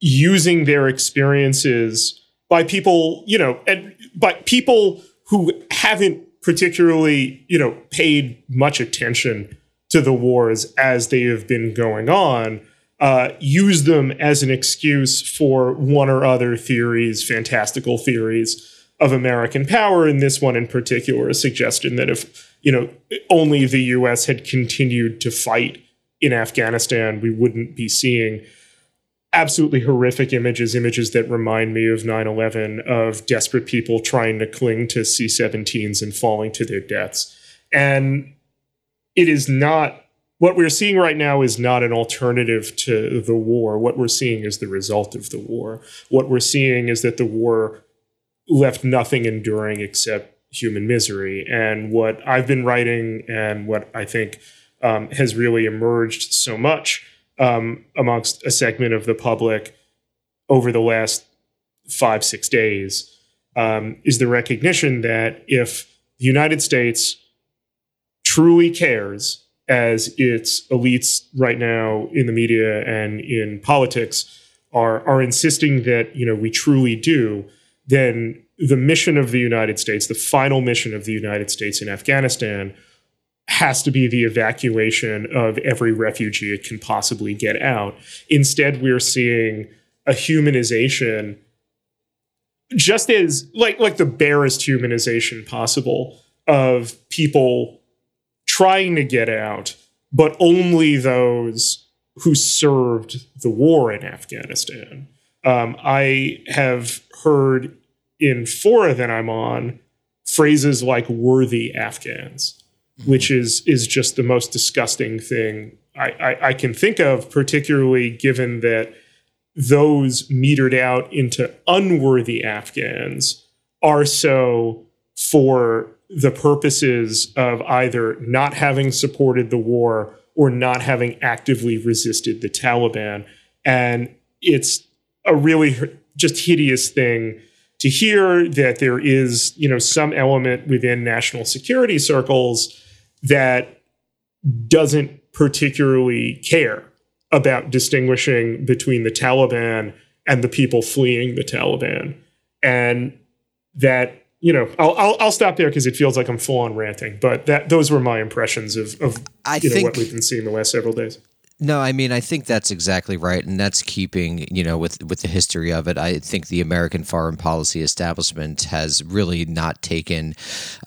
using their experiences by people, you know, and by people who haven't particularly, you know, paid much attention to the wars as they have been going on. Uh, use them as an excuse for one or other theories, fantastical theories of American power. And this one in particular, a suggestion that if you know only the U.S. had continued to fight in Afghanistan, we wouldn't be seeing absolutely horrific images, images that remind me of 9 11, of desperate people trying to cling to C 17s and falling to their deaths. And it is not, what we're seeing right now is not an alternative to the war. What we're seeing is the result of the war. What we're seeing is that the war left nothing enduring except human misery. And what I've been writing and what I think um, has really emerged so much um, amongst a segment of the public over the last five, six days um, is the recognition that if the United States truly cares, as its elites right now in the media and in politics are, are insisting that you know we truly do, then the mission of the United States, the final mission of the United States in Afghanistan, has to be the evacuation of every refugee it can possibly get out. Instead, we're seeing a humanization just as like like the barest humanization possible of people trying to get out, but only those who served the war in Afghanistan. Um, I have heard in fora that I'm on phrases like worthy Afghans Mm-hmm. which is is just the most disgusting thing I, I, I, can think of, particularly given that those metered out into unworthy Afghans are so for the purposes of either not having supported the war or not having actively resisted the Taliban. And it's a really just hideous thing to hear that there is, you know, some element within national security circles that doesn't particularly care about distinguishing between the Taliban and the people fleeing the Taliban. And that, you know, I'll, I'll, I'll stop there because it feels like I'm full on ranting, but that those were my impressions of, of I you know, what we've been seeing the last several days. No, I mean I think that's exactly right, and that's keeping you know with with the history of it. I think the American foreign policy establishment has really not taken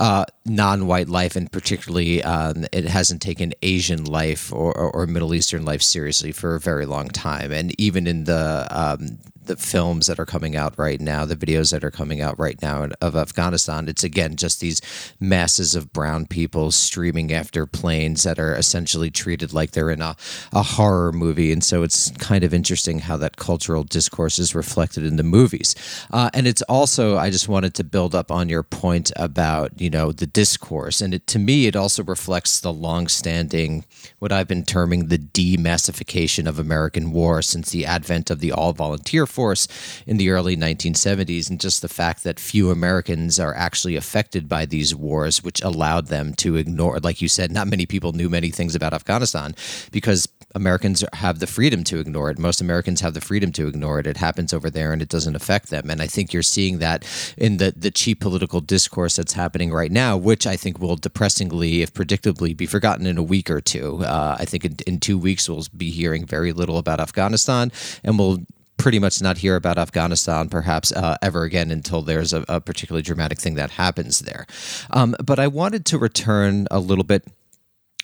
uh, non-white life, and particularly um, it hasn't taken Asian life or, or, Middle Eastern life seriously for a very long time. And even in the um, the films that are coming out right now, the videos that are coming out right now of Afghanistan, it's again just these masses of brown people streaming after planes that are essentially treated like they're in a, a horror movie. And so it's kind of interesting how that cultural discourse is reflected in the movies. Uh, and it's also, I just wanted to build up on your point about, you know, the discourse. And it, to me, it also reflects the longstanding, what I've been terming the demassification of American war since the advent of the all volunteer force in the early 1970s, and just the fact that few Americans are actually affected by these wars, which allowed them to ignore, like you said, not many people knew many things about Afghanistan because Americans have the freedom to ignore it. Most Americans have the freedom to ignore it. It happens over there and it doesn't affect them. And I think you're seeing that in the, the cheap political discourse that's happening right now, which I think will depressingly, if predictably, be forgotten in a week or two. Uh, I think in, in two weeks we'll be hearing very little about Afghanistan and we'll pretty much not hear about Afghanistan perhaps uh, ever again until there's a, a, particularly dramatic thing that happens there. Um, but I wanted to return a little bit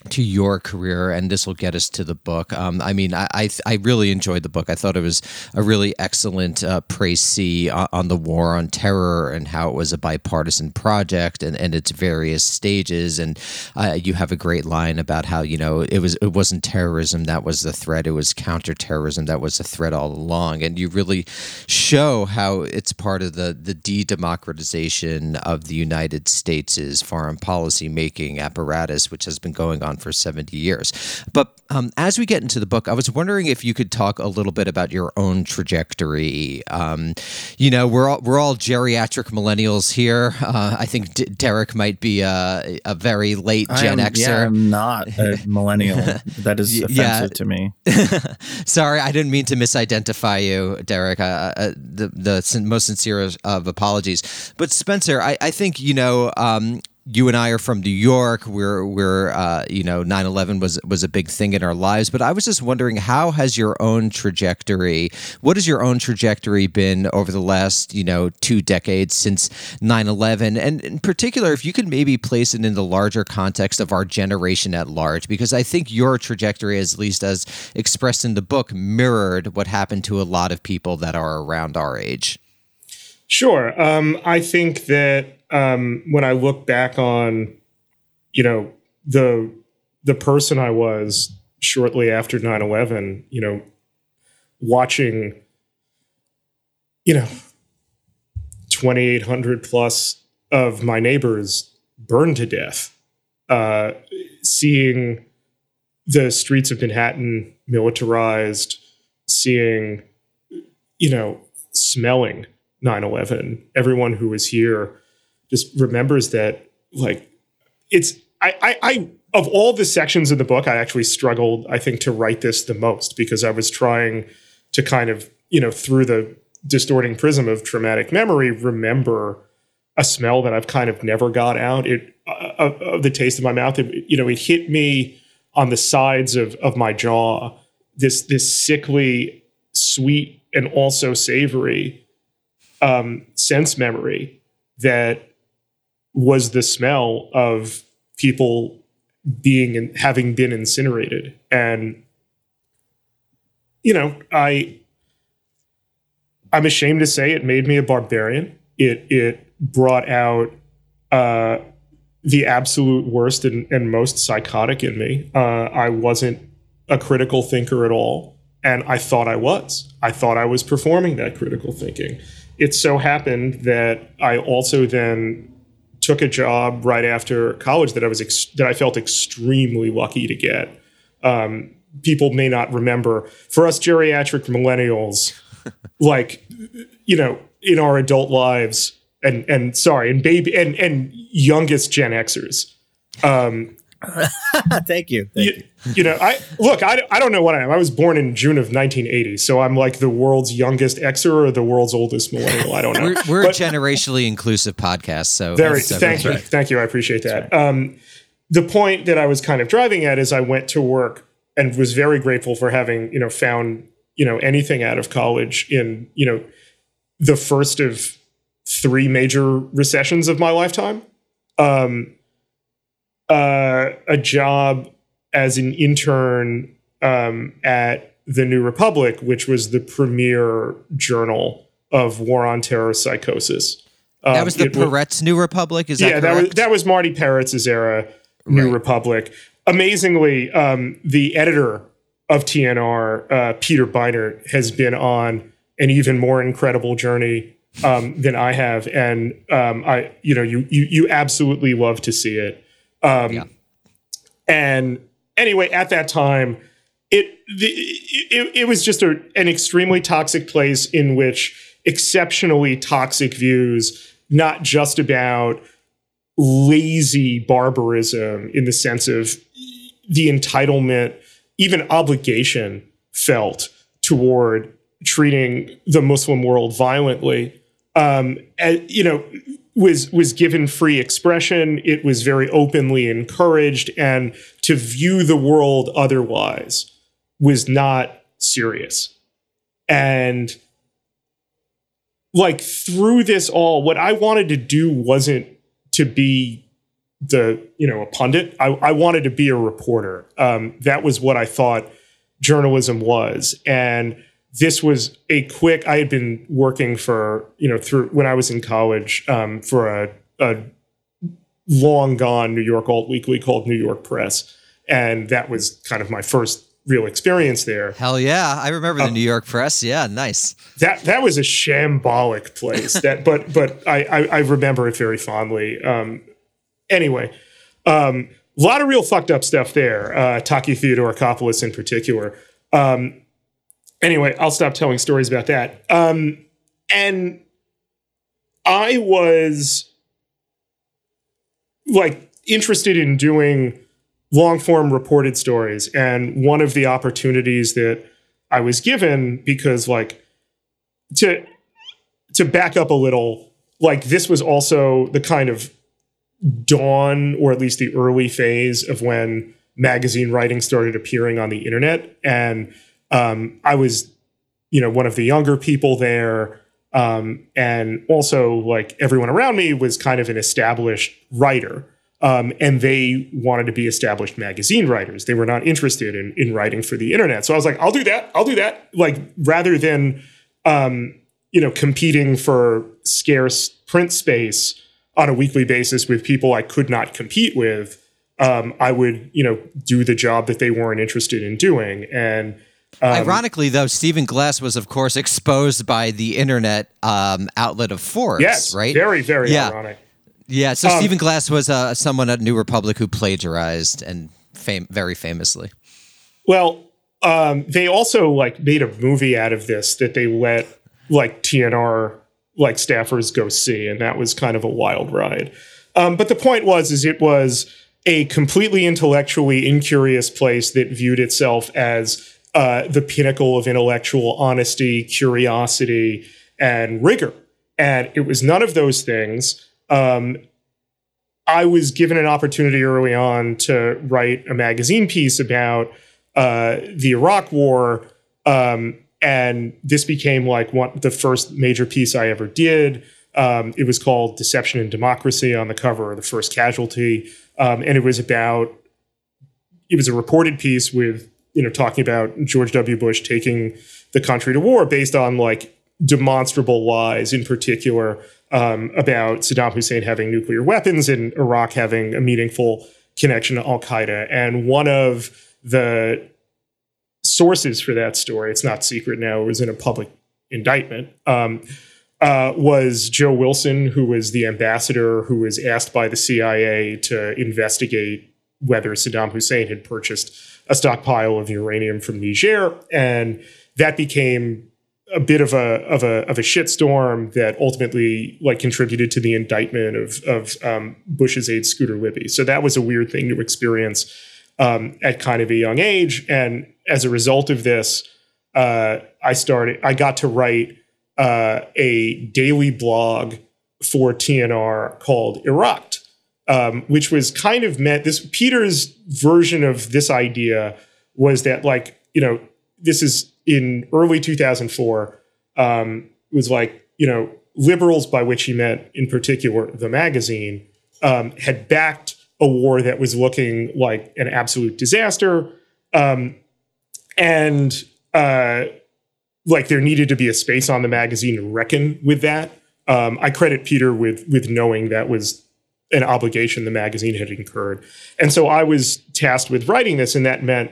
to your career, and this will get us to the book. Um, I mean, I, I, I really enjoyed the book. I thought it was a really excellent uh, précis on, the war on terror and how it was a bipartisan project and, and its various stages. And uh, you have a great line about how you know it was it wasn't terrorism that was the threat; it was counterterrorism that was the threat all along. And you really show how it's part of the the de-democratization of the United States' foreign policy making apparatus, which has been going on on for 70 years. But um, as we get into the book, I was wondering if you could talk a little bit about your own trajectory. Um, you know, we're all, we're all geriatric millennials here. Uh, I think D- Derek might be a, a very late Gen am, Xer. Yeah, I'm not a millennial. that is offensive yeah. to me. Sorry, I didn't mean to misidentify you, Derek. Uh, uh, the the most sincere of apologies. But Spencer, I, I think you know um, you and I are from New York. We're we're uh, you know 9/11 was was a big thing in our lives. But I was just wondering, how has your own trajectory? What has your own trajectory been over the last you know two decades since 9/11? And in particular, if you could maybe place it in the larger context of our generation at large, because I think your trajectory, at least as expressed in the book, mirrored what happened to a lot of people that are around our age. Sure. Um, I think that um, when I look back on, you know, the the person I was shortly after 9-11, you know, watching, you know, 2,800 plus of my neighbors burn to death, uh, seeing the streets of Manhattan militarized, seeing, you know, smelling 9-11, everyone who was here just remembers that like it's I, I, I of all the sections in the book, I actually struggled, I think, to write this the most because I was trying to kind of, you know, through the distorting prism of traumatic memory, remember a smell that I've kind of never got out. It uh, of the taste of my mouth. It, you know, it hit me on the sides of of my jaw. This this sickly, sweet, and also savory um, sense memory that was the smell of people being and having been incinerated. And you know i i'm ashamed to say it made me a barbarian. It it brought out uh the absolute worst and, and most psychotic in me. Uh i wasn't a critical thinker at all and i thought i was. I thought i was performing that critical thinking. It so happened that i also then took a job right after college that I was ex- that I felt extremely lucky to get. Um, people may not remember for us geriatric millennials, like you know, in our adult lives, and and sorry, and baby and and youngest Gen Xers. Um, Thank you. Thank you, you. You know, I look. I, I don't know what I am. I was born in June of 1980, so I'm like the world's youngest Xer or the world's oldest millennial. I don't know. we're, we're but, a generationally inclusive podcast, so very. Thank you, right. thank you. I appreciate that. Right. Um, the point that I was kind of driving at is I went to work and was very grateful for having you know found you know anything out of college in you know the first of three major recessions of my lifetime. Um, uh, a job as an intern um, at the New Republic, which was the premier journal of war on terror psychosis. Um, that was the Peretz New Republic. Is that yeah? Correct? That was that was Marty Peretz's era New right. Republic. Amazingly, um, the editor of TNR, uh, Peter Beinart, has been on an even more incredible journey um, than I have, and um, I, you know, you you you absolutely love to see it. Um, yeah. And anyway, at that time, it, the, it, it was just a, an extremely toxic place in which exceptionally toxic views, not just about lazy barbarism in the sense of the entitlement, even obligation felt toward treating the Muslim world violently. Um, and, you know, was was given free expression it was very openly encouraged and to view the world otherwise was not serious and like through this all what i wanted to do wasn't to be the you know a pundit. I, I wanted to be a reporter. Um, that was what I thought journalism was, and this was a quick. I had been working for you know through when I was in college um, for a, a long gone New York alt weekly called New York Press, and that was kind of my first real experience there. Hell yeah, I remember the Um, New York Press. Yeah, nice. That that was a shambolic place. that but but I, I I remember it very fondly. Um, anyway, um, a lot of real fucked up stuff there. Uh, Taki Theodorakopoulos in particular. Um, anyway, I'll stop telling stories about that. Um, and I was like interested in doing long form reported stories. And one of the opportunities that I was given because like to to back up a little, like this was also the kind of dawn or at least the early phase of when magazine writing started appearing on the internet. And um, I was, you know, one of the younger people there. Um, and also like everyone around me was kind of an established writer. Um, and they wanted to be established magazine writers. They were not interested in, in writing for the internet. So I was like, I'll do that. I'll do that. Like rather than, um, you know, competing for scarce print space on a weekly basis with people I could not compete with, um, I would, you know, do the job that they weren't interested in doing. And um, Ironically, though, Stephen Glass was, of course, exposed by the internet um, outlet of Forbes. yes, right. very, very Yeah. ironic. Yeah. So Um, Stephen Glass was uh, someone at New Republic who plagiarized and fam- very famously. Well, um, they also like made a movie out of this that they let like TNR like staffers go see, and that was kind of a wild ride. Um, but the point was, is it was a completely intellectually incurious place that viewed itself as uh, the pinnacle of intellectual honesty, curiosity, and rigor. And it was none of those things. Um, I was given an opportunity early on to write a magazine piece about uh, the Iraq War, um, and this became like one the first major piece I ever did. Um, it was called "Deception and Democracy" on the cover of the first casualty, um, and it was about. It was a reported piece with you know talking about George W. Bush taking the country to war based on like demonstrable lies, in particular um, about Saddam Hussein having nuclear weapons and Iraq having a meaningful connection to Al Qaeda. And one of the sources for that story, it's not secret now, it was in a public indictment, um, uh, was Joe Wilson, who was the ambassador who was asked by the CIA to investigate whether Saddam Hussein had purchased a stockpile of uranium from Niger. And that became a bit of a of a of a shitstorm that ultimately like contributed to the indictment of of um, Bush's aide Scooter Libby. So that was a weird thing to experience um, at kind of a young age, and as a result of this, uh, I started. I got to write uh, a daily blog for TNR called Iraq, um, which was kind of meant. This Peter's version of this idea was that like you know this is in early 2004 um, was like you know liberals by which he meant in particular the magazine um, had backed a war that was looking like an absolute disaster um, and uh, like there needed to be a space on the magazine to reckon with that um, i credit peter with with knowing that was an obligation the magazine had incurred. And so i was tasked with writing this and that meant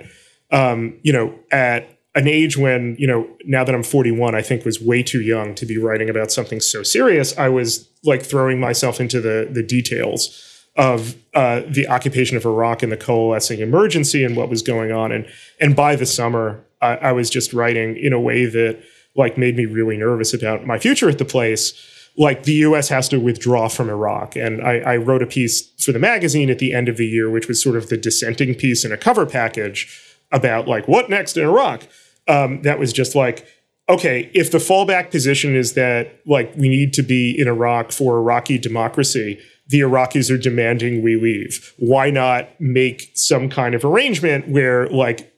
um, you know at an age when you know now that i'm 41 i think was way too young to be writing about something so serious. I was like throwing myself into the the details of uh, the occupation of iraq and the coalescing emergency and what was going on. And and by the summer I, I was just writing in a way that like made me really nervous about my future at the place like the us has to withdraw from iraq and I, I wrote a piece for the magazine at the end of the year which was sort of the dissenting piece in a cover package about like what next in Iraq. Um, that was just like, okay, if the fallback position is that like we need to be in Iraq for Iraqi democracy, the Iraqis are demanding we leave. Why not make some kind of arrangement where like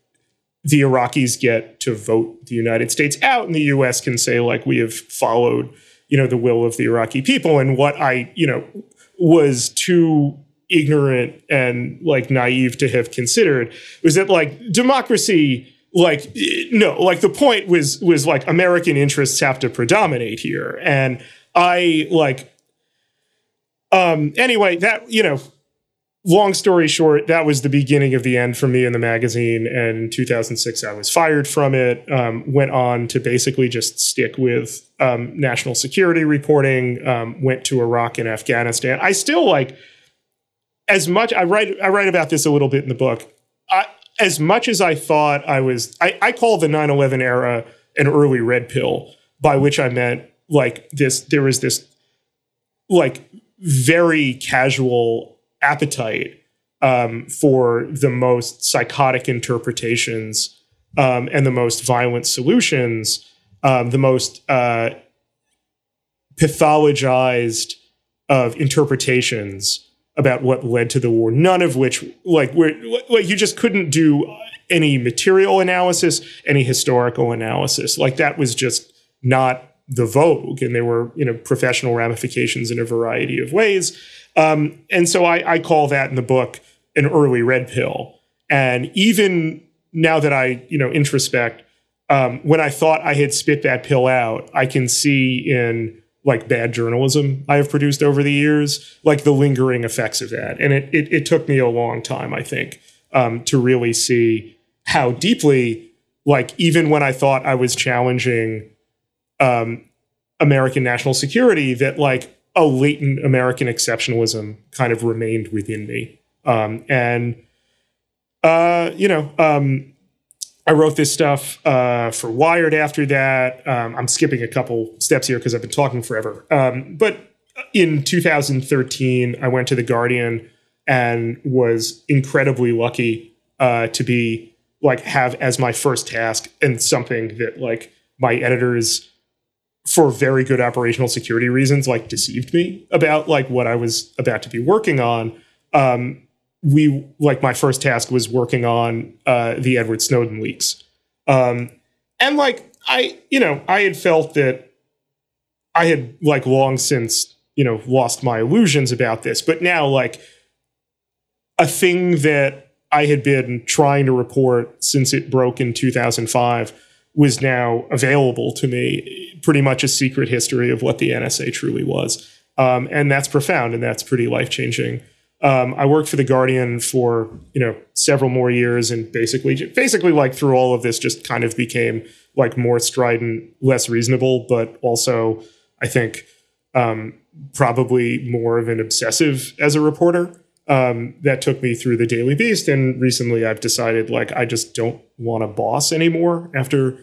the Iraqis get to vote the United States out and the US can say like we have followed, you know, the will of the Iraqi people and what I, you know, was too ignorant and like naive to have considered was that like democracy like no like the point was was like american interests have to predominate here. And i like um anyway that you know long story short that was the beginning of the end for me in the magazine and in 2006 i was fired from it um, went on to basically just stick with um, national security reporting um, went to iraq and afghanistan i still like as much I write I write about this a little bit in the book. I, as much as I thought I was I, I call the 9-11 era an early red pill, by which I meant like this there was this like very casual appetite um, for the most psychotic interpretations um, and the most violent solutions, um, the most uh, pathologized of interpretations about what led to the war, none of which, like, where, like you just couldn't do any material analysis, any historical analysis. Like that was just not the vogue, and there were you know professional ramifications in a variety of ways. Um, and so I, I call that in the book an early red pill. And even now that I you know introspect, um, when I thought I had spit that pill out, I can see in like bad journalism I have produced over the years, like the lingering effects of that. And it it, it took me a long time, I think, um, to really see how deeply, like even when I thought I was challenging um, American national security, that like a latent American exceptionalism kind of remained within me. Um, and uh, you know, um, I wrote this stuff uh, for Wired after that. Um, I'm skipping a couple steps here because I've been talking forever. Um, but in 2013, I went to The Guardian and was incredibly lucky uh, to be like have as my first task and something that like my editors for very good operational security reasons like deceived me about like what I was about to be working on. Um, we like my first task was working on uh, the Edward Snowden leaks, um, and like I, you know, I had felt that I had like long since you know lost my illusions about this, but now like a thing that I had been trying to report since it broke in 2005 was now available to me. Pretty much a secret history of what the NSA truly was, um, and that's profound and that's pretty life changing. Um, I worked for the Guardian for you know several more years, and basically, basically like through all of this, just kind of became like more strident, less reasonable, but also I think um, probably more of an obsessive as a reporter. Um, that took me through the Daily Beast, and recently I've decided like I just don't want a boss anymore after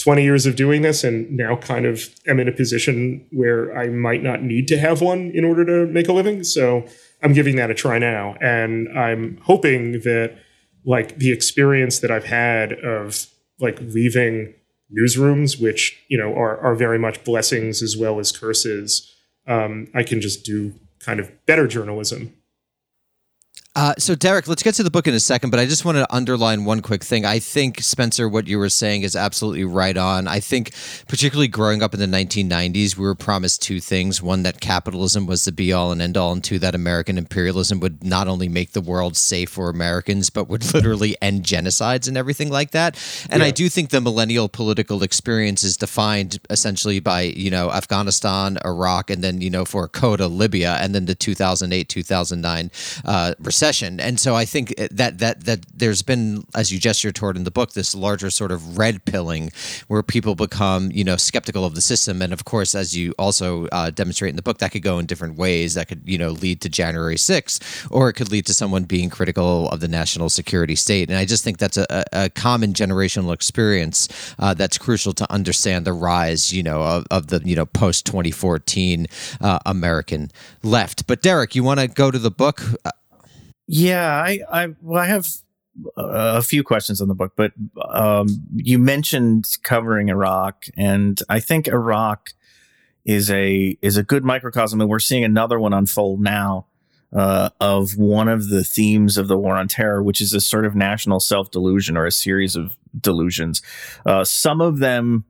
20 years of doing this, and now kind of am in a position where I might not need to have one in order to make a living. So I'm giving that a try now, and I'm hoping that like the experience that I've had of like leaving newsrooms, which you know are are very much blessings as well as curses, um, I can just do kind of better journalism uh, so, Derek, let's get to the book in a second, but I just want to underline one quick thing. I think, Spencer, what you were saying is absolutely right on. I think, particularly growing up in the 1990s, we were promised two things one, that capitalism was the be all and end all, and two, that American imperialism would not only make the world safe for Americans, but would literally end genocides and everything like that. And yeah. I do think the millennial political experience is defined essentially by, you know, Afghanistan, Iraq, and then, you know, for Coda, Libya, and then the 2008 2009 uh, recession. And so I think that that that there's been, as you gesture toward in the book, this larger sort of red pilling where people become, you know, skeptical of the system. And of course, as you also uh, demonstrate in the book, that could go in different ways. That could, you know, lead to January 6th, or it could lead to someone being critical of the national security state. And I just think that's a, a common generational experience uh, that's crucial to understand the rise, you know, of, of the, you know, post 2014 uh, American left. But Derek, you want to go to the book? Yeah, I, I, well, I have a few questions on the book, but um, you mentioned covering Iraq, and I think Iraq is a is a good microcosm, and we're seeing another one unfold now uh, of one of the themes of the war on terror, which is a sort of national self delusion or a series of delusions. Uh, some of them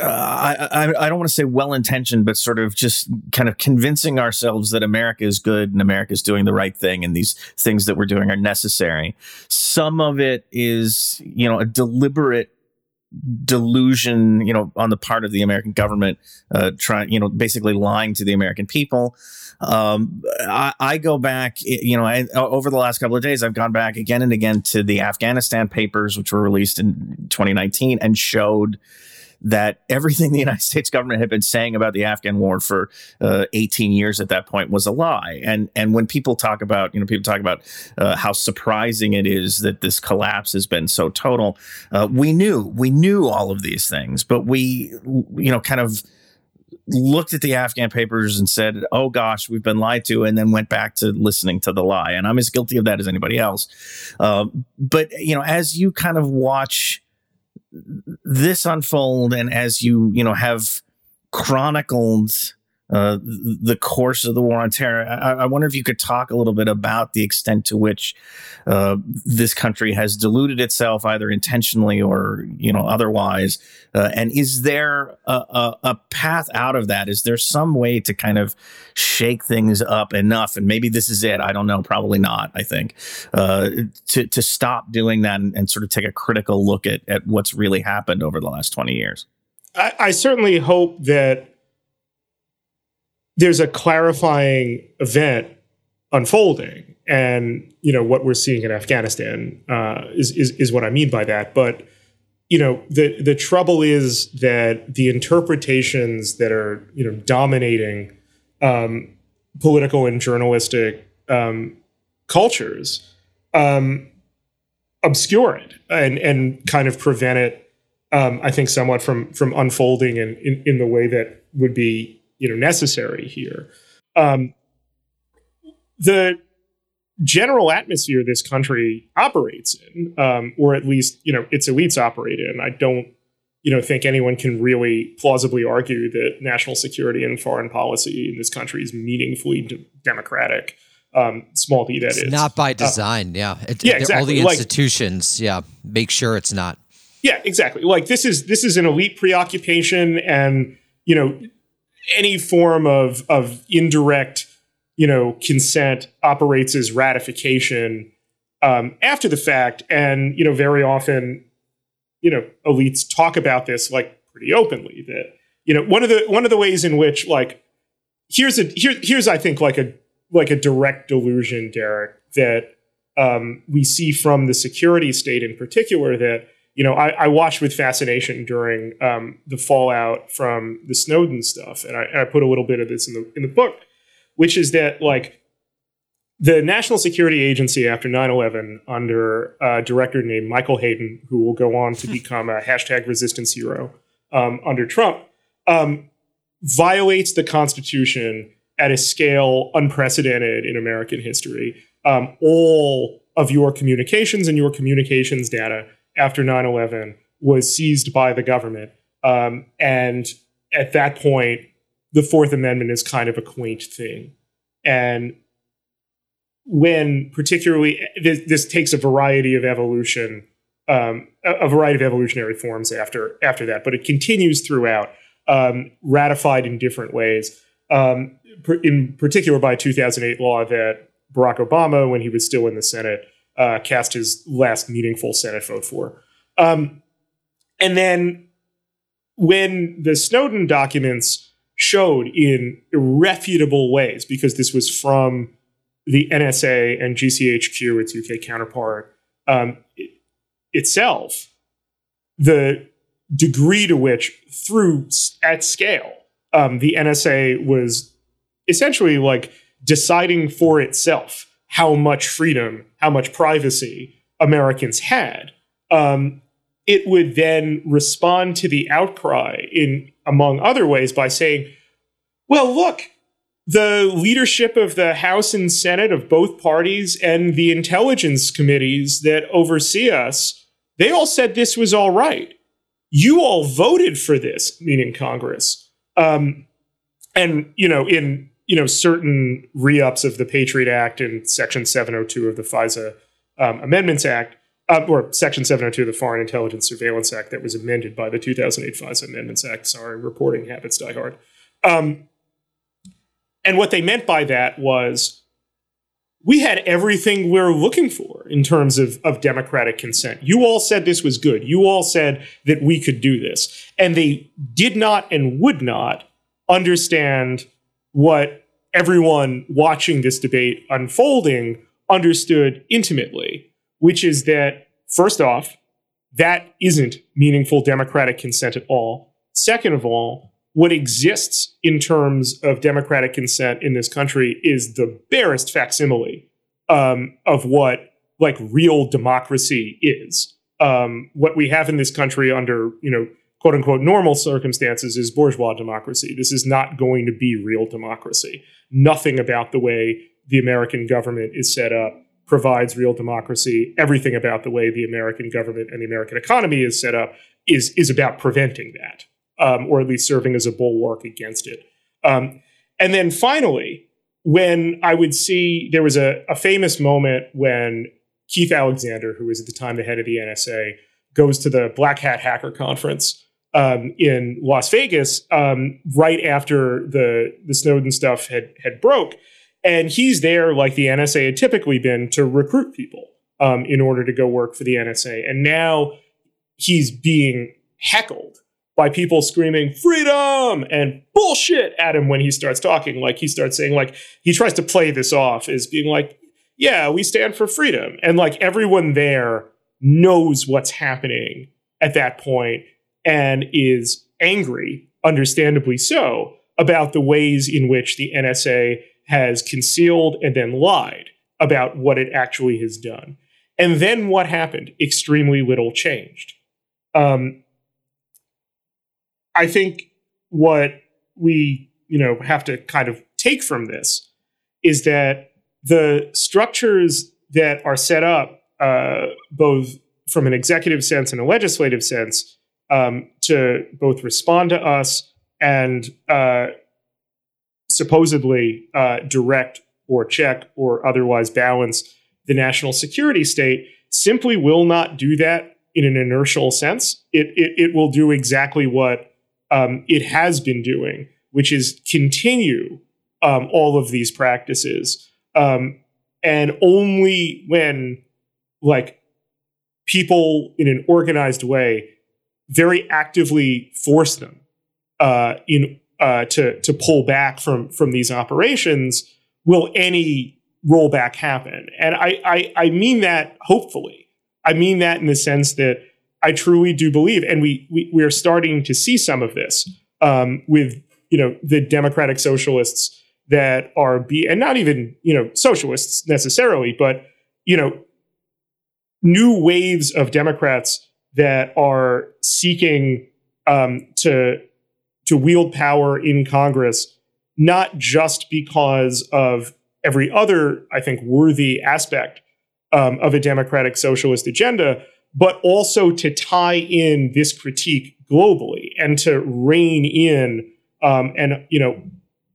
I, I, I don't want to say well intentioned, but sort of just kind of convincing ourselves that America is good and America is doing the right thing and these things that we're doing are necessary. Some of it is, you know, a deliberate delusion, you know, on the part of the American government, uh, trying, you know, basically lying to the American people. Um, I, I, go back, you know, I, over the last couple of days, I've gone back again and again to the Afghanistan papers, which were released in 2019 and showed that everything the United States government had been saying about the Afghan war for uh, 18 years at that point was a lie. And and when people talk about, you know, people talk about uh, how surprising it is that this collapse has been so total. Uh, we knew we knew all of these things, but we, you know, kind of looked at the Afghan papers and said, "Oh gosh, we've been lied to," and then went back to listening to the lie. And I'm as guilty of that as anybody else. Uh, but you know, as you kind of watch this unfold and as you you know have chronicled uh, the course of the war on terror. I, I, wonder if you could talk a little bit about the extent to which uh, this country has deluded itself, either intentionally or you know otherwise. Uh, and is there a, a, a, path out of that? Is there some way to kind of shake things up enough? And maybe this is it. I don't know. Probably not. I think uh, to to stop doing that and, and, sort of take a critical look at at what's really happened over the last twenty years. I, I certainly hope that there's a clarifying event unfolding. And you know what we're seeing in afghanistan uh, is, is, is what i mean by that. But you know the the trouble is that the interpretations that are you know dominating um, political and journalistic um, cultures um, obscure it and and kind of prevent it um, i think somewhat from from unfolding in, in in the way that would be you know necessary here. Um, the general atmosphere this country operates in, um, or at least you know its elites operate in, I don't you know think anyone can really plausibly argue that national security and foreign policy in this country is meaningfully d- democratic. Um, small d that it's is. not by uh, design. Uh, yeah, it, yeah, exactly. All the institutions, like, yeah, make sure it's not. Yeah, exactly. Like this is this is an elite preoccupation, and you know any form of of indirect, you know, consent operates as ratification um, after the fact, and you know, very often, you know, elites talk about this like pretty openly. That you know, one of the one of the ways in which like here's a here, here's I think like a like a direct delusion, Derek, that um, we see from the security state in particular that you know, I, I, watched with fascination during um, the fallout from the Snowden stuff, and I, and I, put a little bit of this in the in the book, which is that like the National Security Agency after 9-11 under a director named Michael Hayden, who will go on to become a hashtag resistance hero um, under Trump, um, violates the Constitution at a scale unprecedented in American history. Um, all of your communications and your communications data after 9 11 was seized by the government. Um, and at that point, the Fourth Amendment is kind of a quaint thing. And when particularly this, this takes a variety of evolution, um, a, a, variety of evolutionary forms after after that, but it continues throughout, um, ratified in different ways. Um, in particular, by 2008 law that Barack Obama, when he was still in the Senate, uh, cast his last meaningful Senate vote for. Um, and then when the Snowden documents showed in irrefutable ways, because this was from the NSA and GCHQ, its UK counterpart, um, it, itself, the degree to which, through at scale, um, the NSA was essentially like deciding for itself how much freedom, how much privacy Americans had. Um, it would then respond to the outcry in among other ways by saying, well, look, the leadership of the House and Senate of both parties and the intelligence committees that oversee us, they all said this was all right. You all voted for this, meaning Congress. Um, and, you know, in you know certain re-ups of the Patriot Act and Section 702 of the FISA um, Amendments Act, uh, or Section 702 of the Foreign Intelligence Surveillance Act that was amended by the 2008 FISA Amendments Act. Sorry, reporting habits die hard. Um, and what they meant by that was we had everything we are looking for in terms of, of democratic consent. You all said this was good. You all said that we could do this. And they did not and would not understand what everyone watching this debate unfolding understood intimately, which is that, first off, that isn't meaningful democratic consent at all. Second of all, what exists in terms of democratic consent in this country is the barest facsimile um, of what like real democracy is. Um, what we have in this country under you know quote unquote normal circumstances is bourgeois democracy. This is not going to be real democracy. Nothing about the way the American government is set up provides real democracy. Everything about the way the American government and the American economy is set up is is about preventing that, um, or at least serving as a bulwark against it. Um, and then finally, when I would see there was a, a famous moment when Keith Alexander, who was at the time the head of the NSA, goes to the Black Hat Hacker Conference um, in Las Vegas um, right after the the Snowden stuff had had broke, and he's there like the NSA had typically been to recruit people um, in order to go work for the NSA, and now he's being heckled by people screaming freedom! and bullshit at him when he starts talking. Like he starts saying like he tries to play this off as being like, yeah, we stand for freedom, and like everyone there knows what's happening at that point and is angry, understandably so, about the ways in which the NSA has concealed and then lied about what it actually has done. And then what happened? Extremely little changed. Um, I think what we, you know, have to kind of take from this is that the structures that are set up, uh, both from an executive sense and a legislative sense, um, to both respond to us and uh, supposedly uh, direct or check or otherwise balance the national security state simply will not do that in an inertial sense. It, it, it will do exactly what um, it has been doing, which is continue um, all of these practices. Um, and only when, like, people in an organized way very actively force them uh, in uh, to to pull back from from these operations, will any rollback happen? And I, I I mean that hopefully. I mean that in the sense that I truly do believe, and we we, we are starting to see some of this um, with you know the democratic socialists that are be and not even you know socialists necessarily, but you know new waves of Democrats that are seeking um, to to wield power in Congress, not just because of every other, I think, worthy aspect um, of a democratic socialist agenda, but also to tie in this critique globally and to rein in um, and you know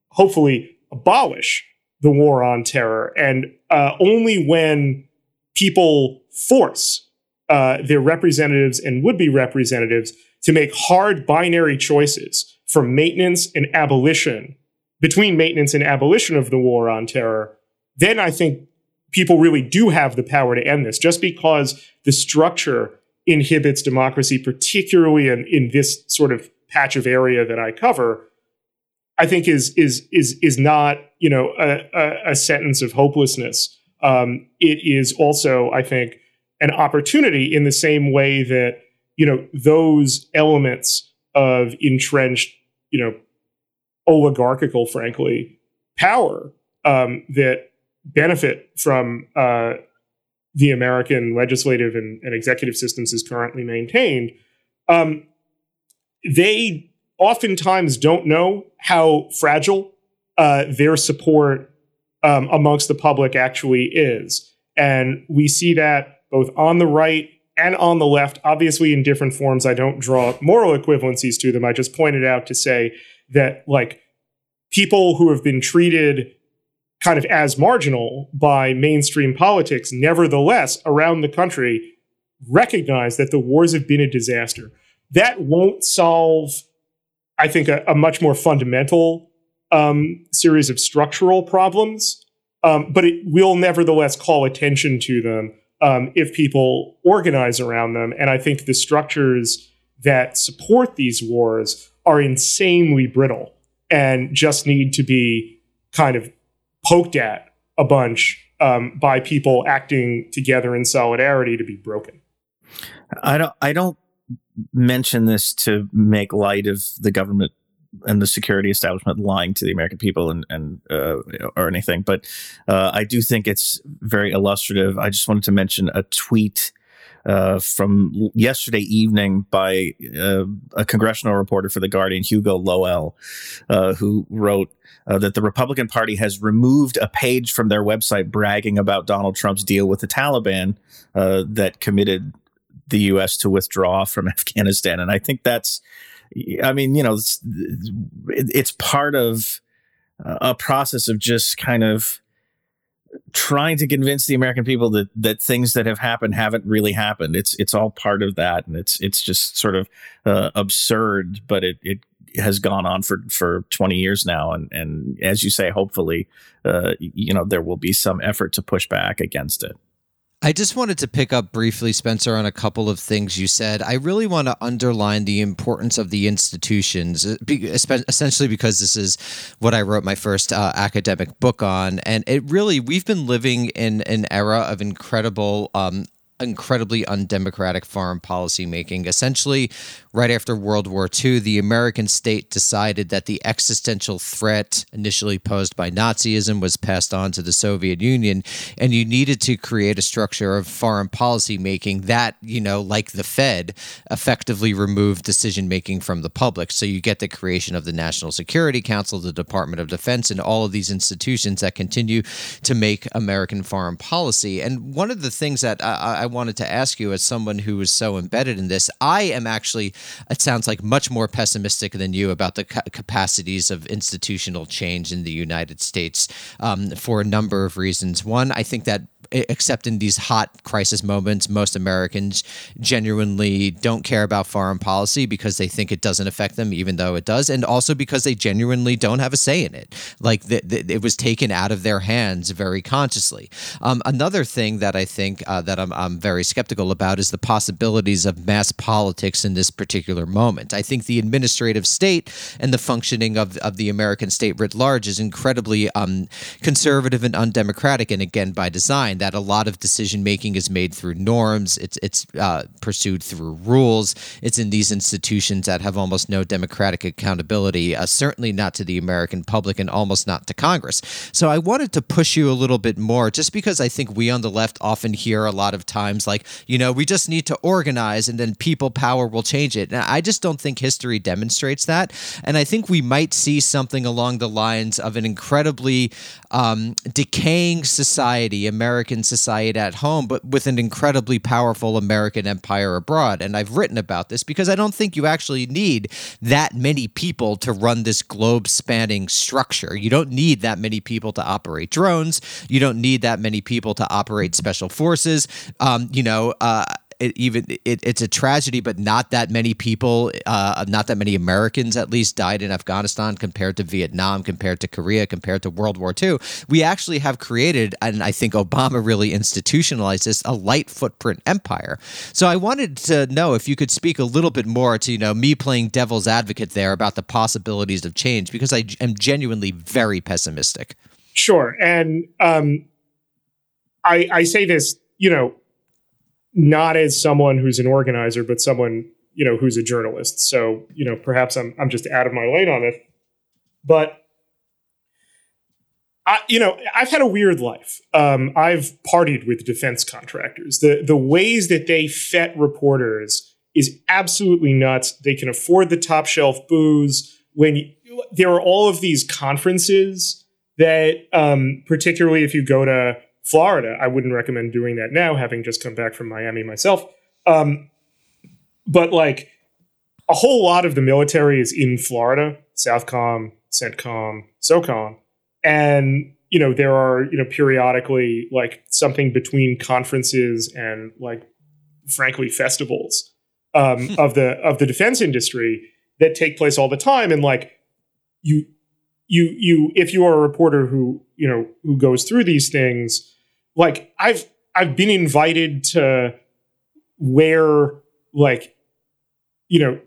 hopefully abolish the war on terror. And uh, only when people force uh, their representatives and would be representatives to make hard binary choices for maintenance and abolition between maintenance and abolition of the war on terror, then I think people really do have the power to end this. Just because the structure inhibits democracy, particularly in, in this sort of patch of area that I cover, I think is is is is not you know a, a, a sentence of hopelessness. Um, it is also, I think, an opportunity in the same way that you know those elements of entrenched you know oligarchical frankly power um, that benefit from uh, the American legislative and, and, executive systems is currently maintained, um, they oftentimes don't know how fragile uh, their support um, amongst the public actually is. And we see that both on the right and on the left, obviously in different forms. I don't draw moral equivalencies to them. I just pointed out to say that, like, people who have been treated kind of as marginal by mainstream politics, nevertheless, around the country, recognize that the wars have been a disaster. That won't solve, I think, a, a much more fundamental um, series of structural problems, um, but it will nevertheless call attention to them um, if people organize around them. And I think the structures that support these wars are insanely brittle and just need to be kind of poked at a bunch um, by people acting together in solidarity to be broken. I don't. I don't mention this to make light of the government and the security establishment lying to the American people and, and uh, or anything, but uh, I do think it's very illustrative. I just wanted to mention a tweet uh, from yesterday evening by uh, a congressional reporter for The Guardian, Hugo Lowell, uh, who wrote uh, that the Republican Party has removed a page from their website bragging about Donald Trump's deal with the Taliban uh, that committed the U.S. to withdraw from Afghanistan. And I think that's, I mean, you know, it's, it's part of a process of just kind of trying to convince the American people that that things that have happened haven't really happened. It's it's all part of that, and it's it's just sort of uh, absurd, but it it has gone on for for 20 years now and and as you say hopefully uh, you know there will be some effort to push back against it I just wanted to pick up briefly, Spencer, on a couple of things you said. I really want to underline the importance of the institutions, uh, essentially because this is what I wrote my first uh, academic book on. And it really, we've been living in an era of incredible um, incredibly undemocratic foreign policy making. Essentially, right after World War II, the American state decided that the existential threat initially posed by Nazism was passed on to the Soviet Union, and you needed to create a structure of foreign policy making that, you know, like the Fed, effectively removed decision making from the public. So you get the creation of the National Security Council, the Department of Defense, and all of these institutions that continue to make American foreign policy. And one of the things that I, I wanted to ask you, as someone who is so embedded in this, I am actually, it sounds like much more pessimistic than you about the ca- capacities of institutional change in the United States um, for a number of reasons. One, I think that except in these hot crisis moments, most Americans genuinely don't care about foreign policy because they think it doesn't affect them, even though it does, and also because they genuinely don't have a say in it. Like the, the, it was taken out of their hands very consciously. Um, another thing that I think uh, that I'm, I'm very skeptical about is the possibilities of mass politics in this particular moment. I think the administrative state and the functioning of, of the American state writ large is incredibly um, conservative and undemocratic, and again by design that a lot of decision making is made through norms. It's it's uh, pursued through rules. It's in these institutions that have almost no democratic accountability. Uh, certainly not to the American public, and almost not to Congress. So I wanted to push you a little bit more, just because I think we on the left often hear a lot of times like, you know, we just need to organize, and then people power will change it. And I just don't think history demonstrates that. And I think we might see something along the lines of an incredibly um, decaying society, American society at home, but with an incredibly powerful American empire abroad. And I've written about this because I don't think you actually need that many people to run this globe spanning structure. You don't need that many people to operate drones. You don't need that many people to operate special forces. Um, you know, uh, it even it, it's a tragedy, but not that many people, uh, not that many Americans at least died in Afghanistan compared to Vietnam, compared to Korea, compared to World War II. We actually have created, and I think Obama really institutionalized this, a light footprint empire. So I wanted to know if you could speak a little bit more to you know me playing devil's advocate there about the possibilities of change because I am genuinely very pessimistic. Sure, and um, I I say this, you know not as someone who's an organizer, but someone you know who's a journalist. So you know, perhaps I'm I'm just out of my lane on it, but. I, you know, I've had a weird life. Um, I've partied with defense contractors. The the ways that they fet reporters is absolutely nuts. They can afford the top shelf booze. When you, there are all of these conferences that, um, particularly if you go to Florida. I wouldn't recommend doing that now, having just come back from Miami myself. Um, but like a whole lot of the military is in Florida, Southcom, CENTCOM, SOCOM, and you know there are you know periodically like something between conferences and like frankly festivals um, of the of the defense industry that take place all the time, and like you you you if you are a reporter who you know who goes through these things, like I've I've been invited to wear like you know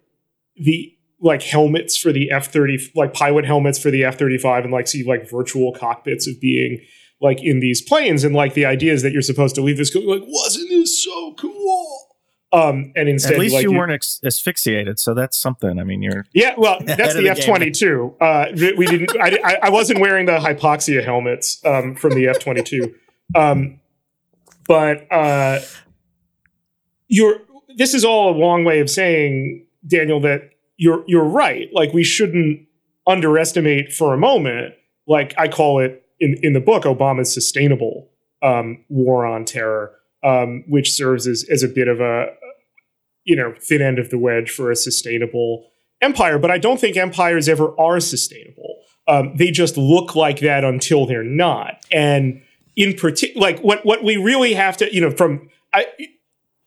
the like helmets for the F thirty like pilot helmets for the F thirty five and like see like virtual cockpits of being like in these planes. And like the idea is that you're supposed to leave this going like wasn't this so cool? Um and instead At least like, you weren't ex- asphyxiated, so that's something. I mean, you're yeah well that's the F twenty two uh we didn't I, I I wasn't wearing the hypoxia helmets um from the F twenty two um but uh you're this is all a long way of saying Daniel that you're you're right like we shouldn't underestimate for a moment like I call it in in the book Obama's sustainable um, war on terror, um, which serves as as a bit of a you know thin end of the wedge for a sustainable empire. But I don't think empires ever are sustainable. Um, they just look like that until they're not. And in particular, like what what we really have to you know from I.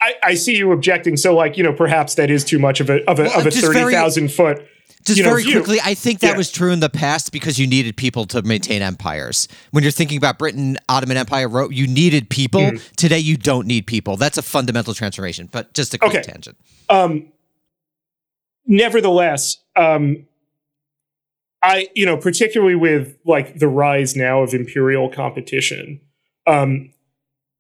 I, I see you objecting. So, like you know, perhaps that is too much of a of a, Well, of a thirty thousand foot. Just you know, very quickly, I think that Yeah. was true in the past because you needed people to maintain empires. When you're thinking about Britain, Ottoman Empire, Ro- you needed people. Mm-hmm. Today, you don't need people. That's a fundamental transformation. But just a quick Okay. tangent. um, nevertheless, um, I you know particularly with like the rise now of imperial competition, um,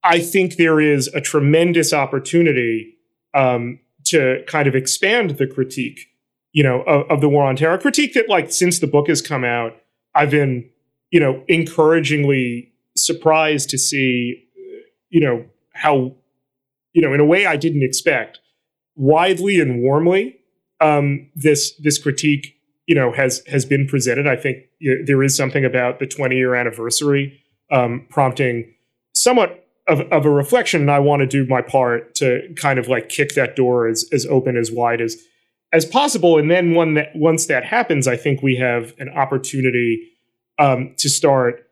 I think there is a tremendous opportunity um, to kind of expand the critique, you know, of, of the war on terror. A critique that like since the book has come out, I've been you know encouragingly surprised to see, you know how you know in a way I didn't expect widely and warmly um, this this critique you know has has been presented. I think there is something about the 20 year anniversary um, prompting somewhat of, of a reflection, and I want to do my part to kind of like kick that door as as open as wide as as possible. And then when that once that happens, I think we have an opportunity um, to start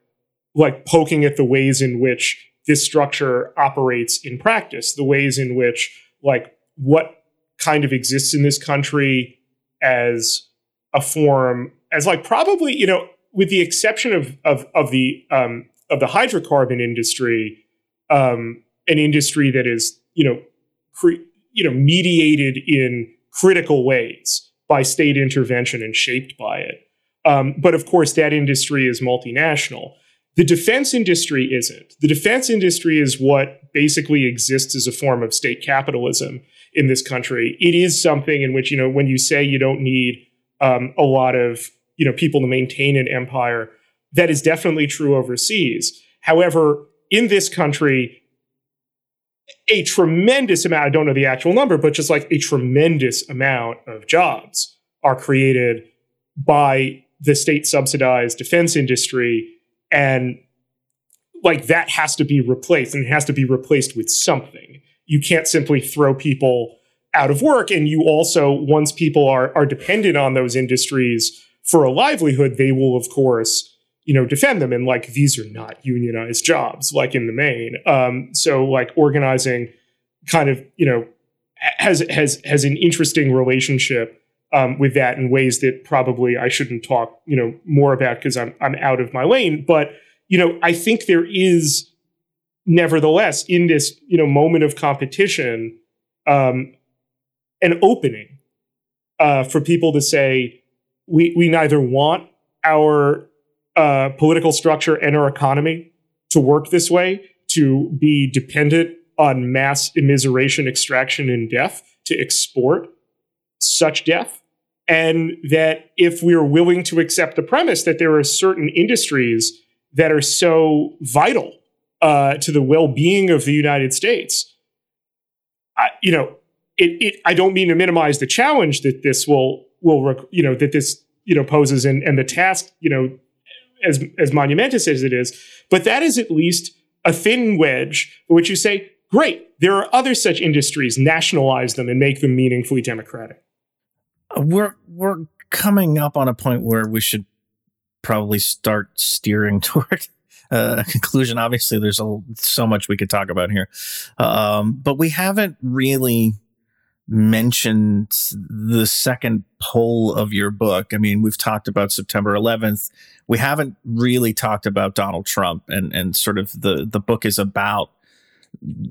like poking at the ways in which this structure operates in practice, the ways in which like what kind of exists in this country as a form as like probably you know with the exception of of of the um of the hydrocarbon industry um an industry that is you know cre- you know mediated in critical ways by state intervention and shaped by it. Um but of course that industry is multinational. The defense industry isn't. The defense industry is what basically exists as a form of state capitalism in this country. It is something in which, you know, when you say you don't need um, a lot of, you know, people to maintain an empire, that is definitely true overseas. However, in this country, a tremendous amount, I don't know the actual number, but just like a tremendous amount of jobs are created by the state subsidized defense industry. And like that has to be replaced and it has to be replaced with something you can't simply throw people out of work and you also once people are are dependent on those industries for a livelihood they will of course you know defend them. And like these are not unionized jobs like in the main. Um so like organizing kind of you know has has has an interesting relationship um, with that in ways that probably I shouldn't talk you know more about because I'm I'm out of my lane. But you know I think there is nevertheless in this you know moment of competition um, an opening uh, for people to say we we neither want our uh, political structure and our economy to work this way to be dependent on mass immiseration extraction and death to export such death and that if we're willing to accept the premise that there are certain industries that are so vital uh, to the well-being of the United States. I, you know, it, it. I don't mean to minimize the challenge that this will will you know that this you know poses and and the task you know as as monumentous as it is, but that is at least a thin wedge which you say, great, there are other such industries, nationalize them and make them meaningfully democratic. Uh, we're we're coming up on a point where we should probably start steering toward uh, conclusion. Obviously, there's a, so much we could talk about here, um, but we haven't really mentioned the second pole of your book. I mean, we've talked about September 11th. We haven't really talked about Donald Trump, and and sort of the the book is about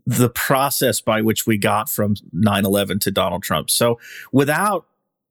the process by which we got from 9-11 to Donald Trump. So without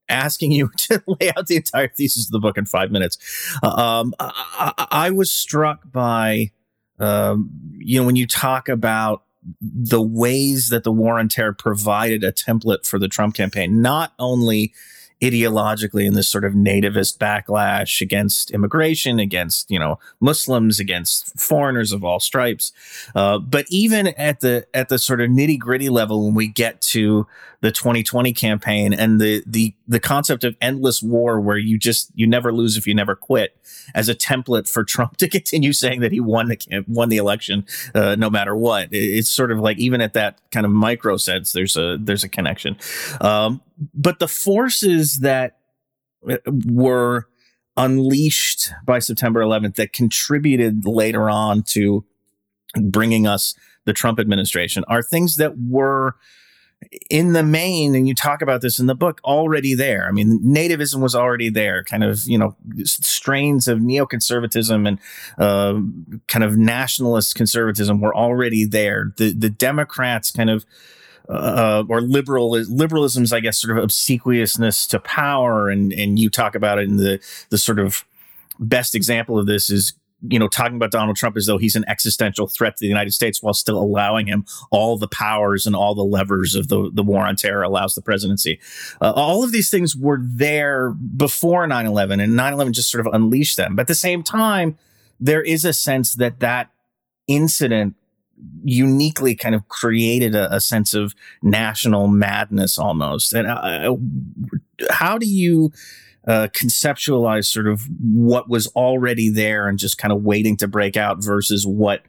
asking you to lay out the entire thesis of the book in five minutes. Um, I, I, was struck by, um, you know, when you talk about the ways that the war on terror provided a template for the Trump campaign, not only ideologically in this sort of nativist backlash against immigration, against you know Muslims, against foreigners of all stripes. Uh, but even at the at the sort of nitty gritty level, when we get to the 2020 campaign and the the the concept of endless war, where you just you never lose if you never quit, as a template for Trump to continue saying that he won the won the election uh, no matter what. It's sort of like even at that kind of micro sense, there's a there's a connection. Um, but the forces that uh, were unleashed by September 11th that contributed later on to bringing us the Trump administration are things that were in the main, and you talk about this in the book, already there. I mean, nativism was already there, kind of, you know, strains of neoconservatism and uh, kind of nationalist conservatism were already there. The the Democrats kind of uh, or liberal liberalism's, I guess, sort of obsequiousness to power, and and you talk about it in the the sort of best example of this is you know talking about Donald Trump as though he's an existential threat to the United States while still allowing him all the powers and all the levers of the the war on terror allows the presidency. Uh, all of these things were there before 9/11 and 9/11 just sort of unleashed them. But at the same time there is a sense that that incident uniquely kind of created a, a sense of national madness almost. And uh, how do you uh, conceptualize sort of what was already there and just kind of waiting to break out versus what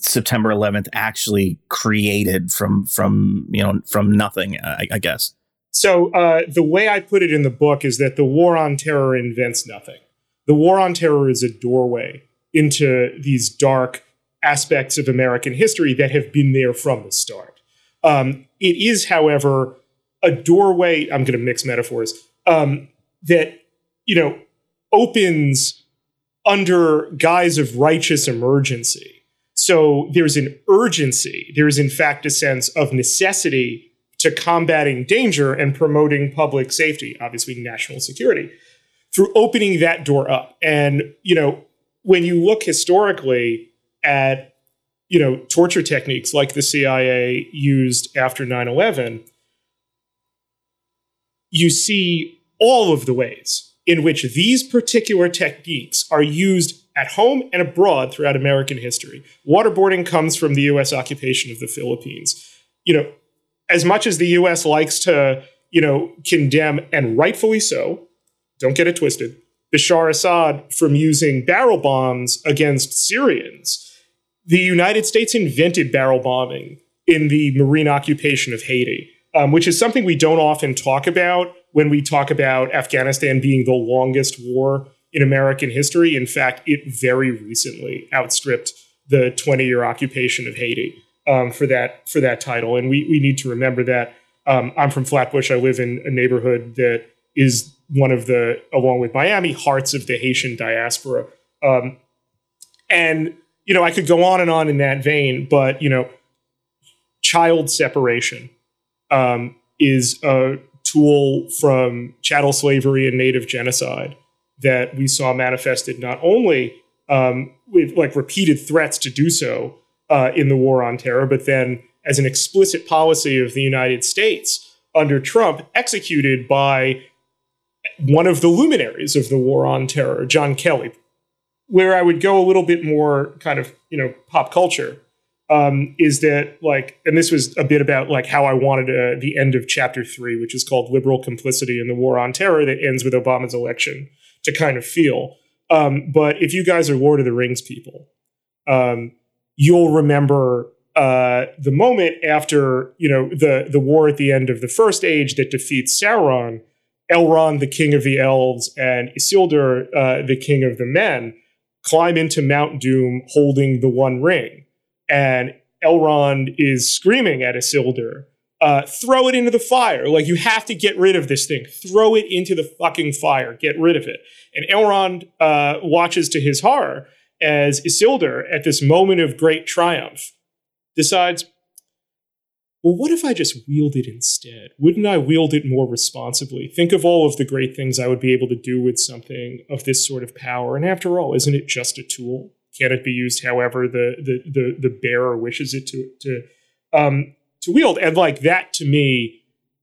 September 11th actually created from from you know from nothing, I, I guess. So uh, the way I put it in the book is that the war on terror invents nothing. The war on terror is a doorway into these dark aspects of American history that have been there from the start. Um, it is, however, a doorway. I'm going to mix metaphors um, that you know opens under guise of righteous emergency. So there's an urgency. There is, in fact, a sense of necessity to combating danger and promoting public safety, obviously national security, through opening that door up. And you know, when you look historically at you know torture techniques like the CIA used after 9/11 you see all of the ways in which these particular techniques are used at home and abroad throughout American history. Waterboarding comes from the US occupation of the Philippines. You know, as much as the US likes to, you know, condemn and rightfully so, don't get it twisted, Bashar Assad from using barrel bombs against Syrians the United States invented barrel bombing in the marine occupation of Haiti, um, which is something we don't often talk about when we talk about Afghanistan being the longest war in American history. In fact, it very recently outstripped the 20 year occupation of Haiti um, for that for that title, and we we need to remember that. Um, I'm from Flatbush. I live in a neighborhood that is one of the, along with Miami, hearts of the Haitian diaspora. Um, and you know, I could go on and on in that vein, but you know, child separation um, is a from chattel slavery and native genocide that we saw manifested not only um, with like repeated threats to do so uh, in the war on terror, but then as an explicit policy of the United States under Trump, executed by one of the luminaries of the war on terror, John Kelly, where I would go a little bit more kind of, you know, pop culture um, is that like, and this was a bit about like how I wanted uh, the end of chapter three, which is called liberal complicity in the war on terror that ends with Obama's election to kind of feel. Um, but if you guys are Lord of the Rings people, um, you'll remember uh, the moment after you know the the war at the end of the first age that defeats Sauron, Elrond, the king of the elves, and Isildur, uh, the king of the men climb into Mount Doom holding the One Ring, and Elrond is screaming at Isildur, uh, "Throw it into the fire! Like you have to get rid of this thing. Throw it into the fucking fire. Get rid of it." And Elrond uh, watches to his horror as Isildur, at this moment of great triumph, decides, well, what if I just wield it instead? Wouldn't I wield it more responsibly? Think of all of the great things I would be able to do with something of this sort of power. And after all, isn't it just a tool? Can it be used however the the the, the bearer wishes it to to um, to wield? And like that to me,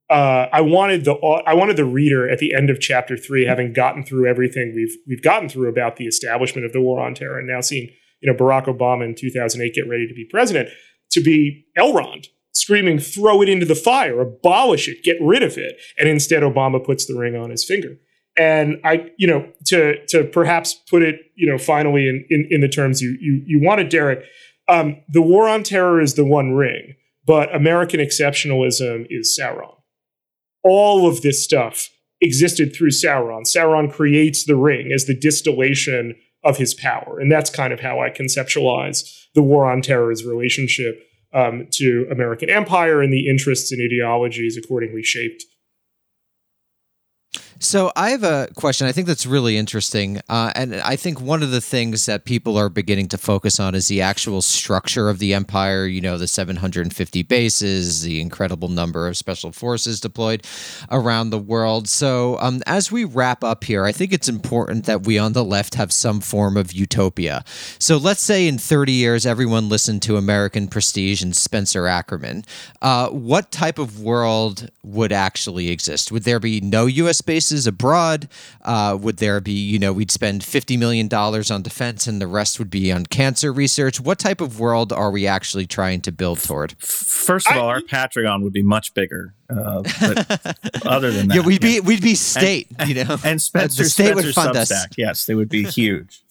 uh, I wanted the I wanted the reader at the end of chapter three, having gotten through everything we've we've gotten through about the establishment of the war on terror, and now seeing you know Barack Obama in 2008 get ready to be president, to be Elrond screaming, throw it into the fire, abolish it, get rid of it. And instead, Obama puts the ring on his finger. And I, you know, to to perhaps put it, you know, finally in in, in the terms you you you wanted, Derek, um, the war on terror is the one ring, but American exceptionalism is Sauron. All of this stuff existed through Sauron. Sauron creates the ring as the distillation of his power, and that's kind of how I conceptualize the war on terror's relationship um, to American empire and the interests and ideologies accordingly shaped so I have a question. I think that's really interesting, uh, and I think one of the things that people are beginning to focus on is the actual structure of the empire. You know, the 750 bases, the incredible number of special forces deployed around the world. So um, as we wrap up here, I think it's important that we on the left have some form of utopia. So let's say in 30 years, everyone listened to American Prestige and Spencer Ackerman. Uh, what type of world would actually exist? Would there be no U.S. bases? Abroad? Uh, would there be, you know, we'd spend $50 million on defense and the rest would be on cancer research? What type of world are we actually trying to build toward? First of all, our Patreon would be much bigger. Uh, but other than that, yeah, we'd be we'd be state, and, you know, and Spencer, the state Spencer would fund Substack. us. Yes, they would be huge.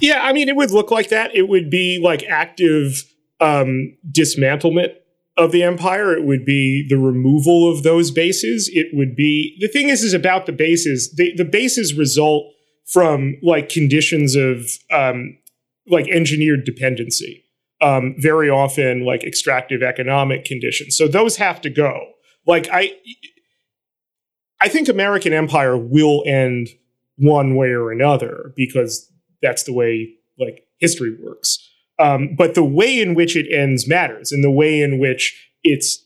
yeah, I mean, it would look like that. It would be like active um, dismantlement of the empire. It would be the removal of those bases. It would be the thing is is about the bases. The, the bases result from like conditions of um, like engineered dependency. Um, very often like extractive economic conditions. So those have to go. Like I, I think American empire will end one way or another because that's the way like history works. Um, but the way in which it ends matters, and the way in which it's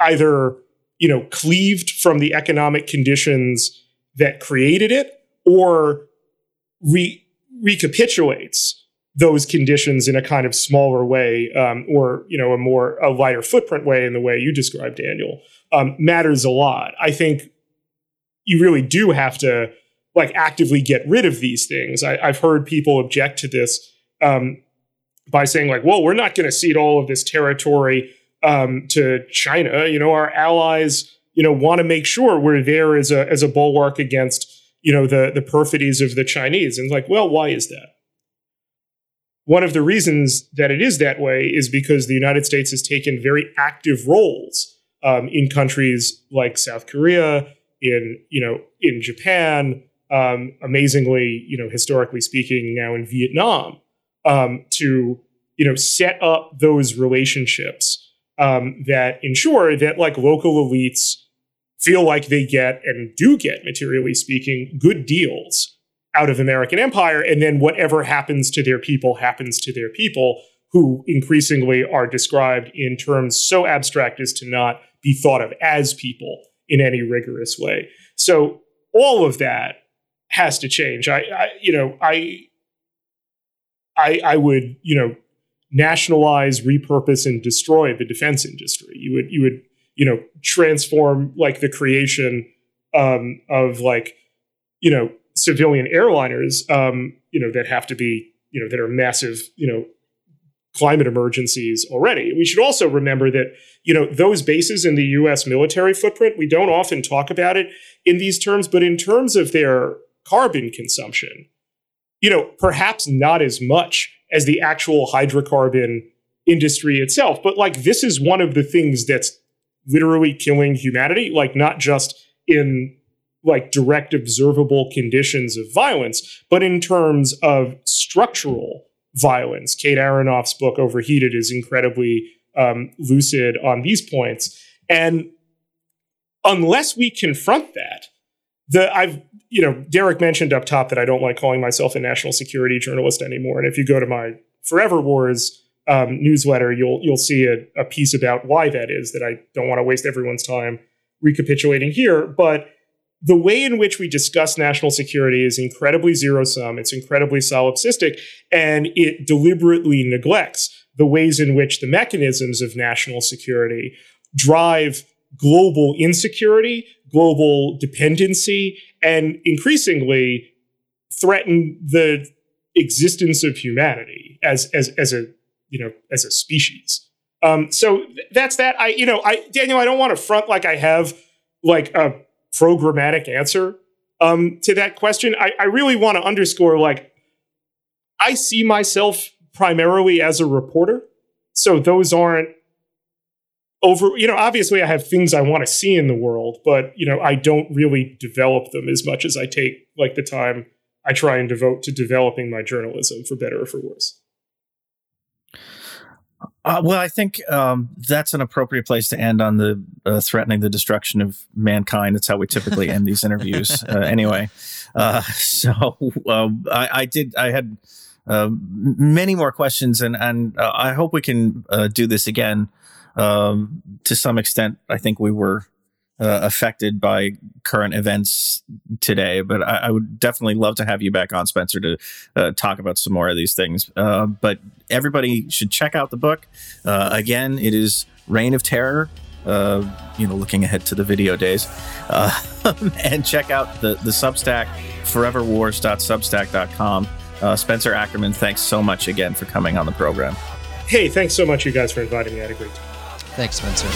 either you know cleaved from the economic conditions that created it, or re- recapitulates those conditions in a kind of smaller way, um, or you know a more a lighter footprint way in the way you described, Daniel, um, matters a lot. I think you really do have to like actively get rid of these things. I, have heard people object to this um, by saying like, well, we're not going to cede all of this territory um, to China. You know, our allies, you know, want to make sure we're there as a as a bulwark against you know the the perfidies of the Chinese. And like, well, why is that? One of the reasons that it is that way is because the United States has taken very active roles um, in countries like South Korea, in you know in Japan, um, amazingly, you know, historically speaking, now in Vietnam um, to you know set up those relationships um, that ensure that like local elites feel like they get and do get materially speaking good deals out of American empire and then whatever happens to their people happens to their people who increasingly are described in terms so abstract as to not be thought of as people in any rigorous way. So all of that has to change. I, I you know i I, I would, you know, nationalize, repurpose, and destroy the defense industry. You would, you would, you know, transform like the creation um, of like, you know, civilian airliners, um, you know, that have to be, you know, that are massive, you know, climate emergencies already. We should also remember that, you know, those bases in the US military footprint, we don't often talk about it in these terms, but in terms of their carbon consumption, you know, perhaps not as much as the actual hydrocarbon industry itself. But like, this is one of the things that's literally killing humanity, like, not just in like direct observable conditions of violence, but in terms of structural violence. Kate Aronoff's book Overheated is incredibly um, lucid on these points. And unless we confront that, the I've you know Derek mentioned up top that I don't like calling myself a national security journalist anymore. And if you go to my Forever Wars um, newsletter, you'll you'll see a, a piece about why that is. That I don't want to waste everyone's time recapitulating here, but the way in which we discuss national security is incredibly zero sum. It's incredibly solipsistic, and it deliberately neglects the ways in which the mechanisms of national security drive global insecurity, global dependency, and increasingly threaten the existence of humanity as as as a you know as a species. Um, so that's that. I you know I Daniel, I don't want to front like I have like a programmatic answer um, to that question. I, I really want to underscore like I see myself primarily as a reporter. So those aren't over, you know, obviously I have things I want to see in the world, but, you know, I don't really develop them as much as I take like the time I try and devote to developing my journalism for better or for worse. Uh, well, I think um, that's an appropriate place to end on the uh, threatening the destruction of mankind. That's how we typically end these interviews, uh, anyway. Uh, so um, I, I, did. I had um, many more questions, and and uh, I hope we can uh, do this again. Um, to some extent, I think we were uh, affected by current events today. But I, I, would definitely love to have you back on, Spencer, to uh, talk about some more of these things. Uh, but everybody should check out the book. Uh, again, it is Reign of Terror. Uh, you know, looking ahead to the video days, uh, and check out the the Substack foreverwars.substack.com. Spencer Ackerman, thanks so much again for coming on the program. Hey, thanks so much, you guys, for inviting me. I had a great time. Thanks, Spencer.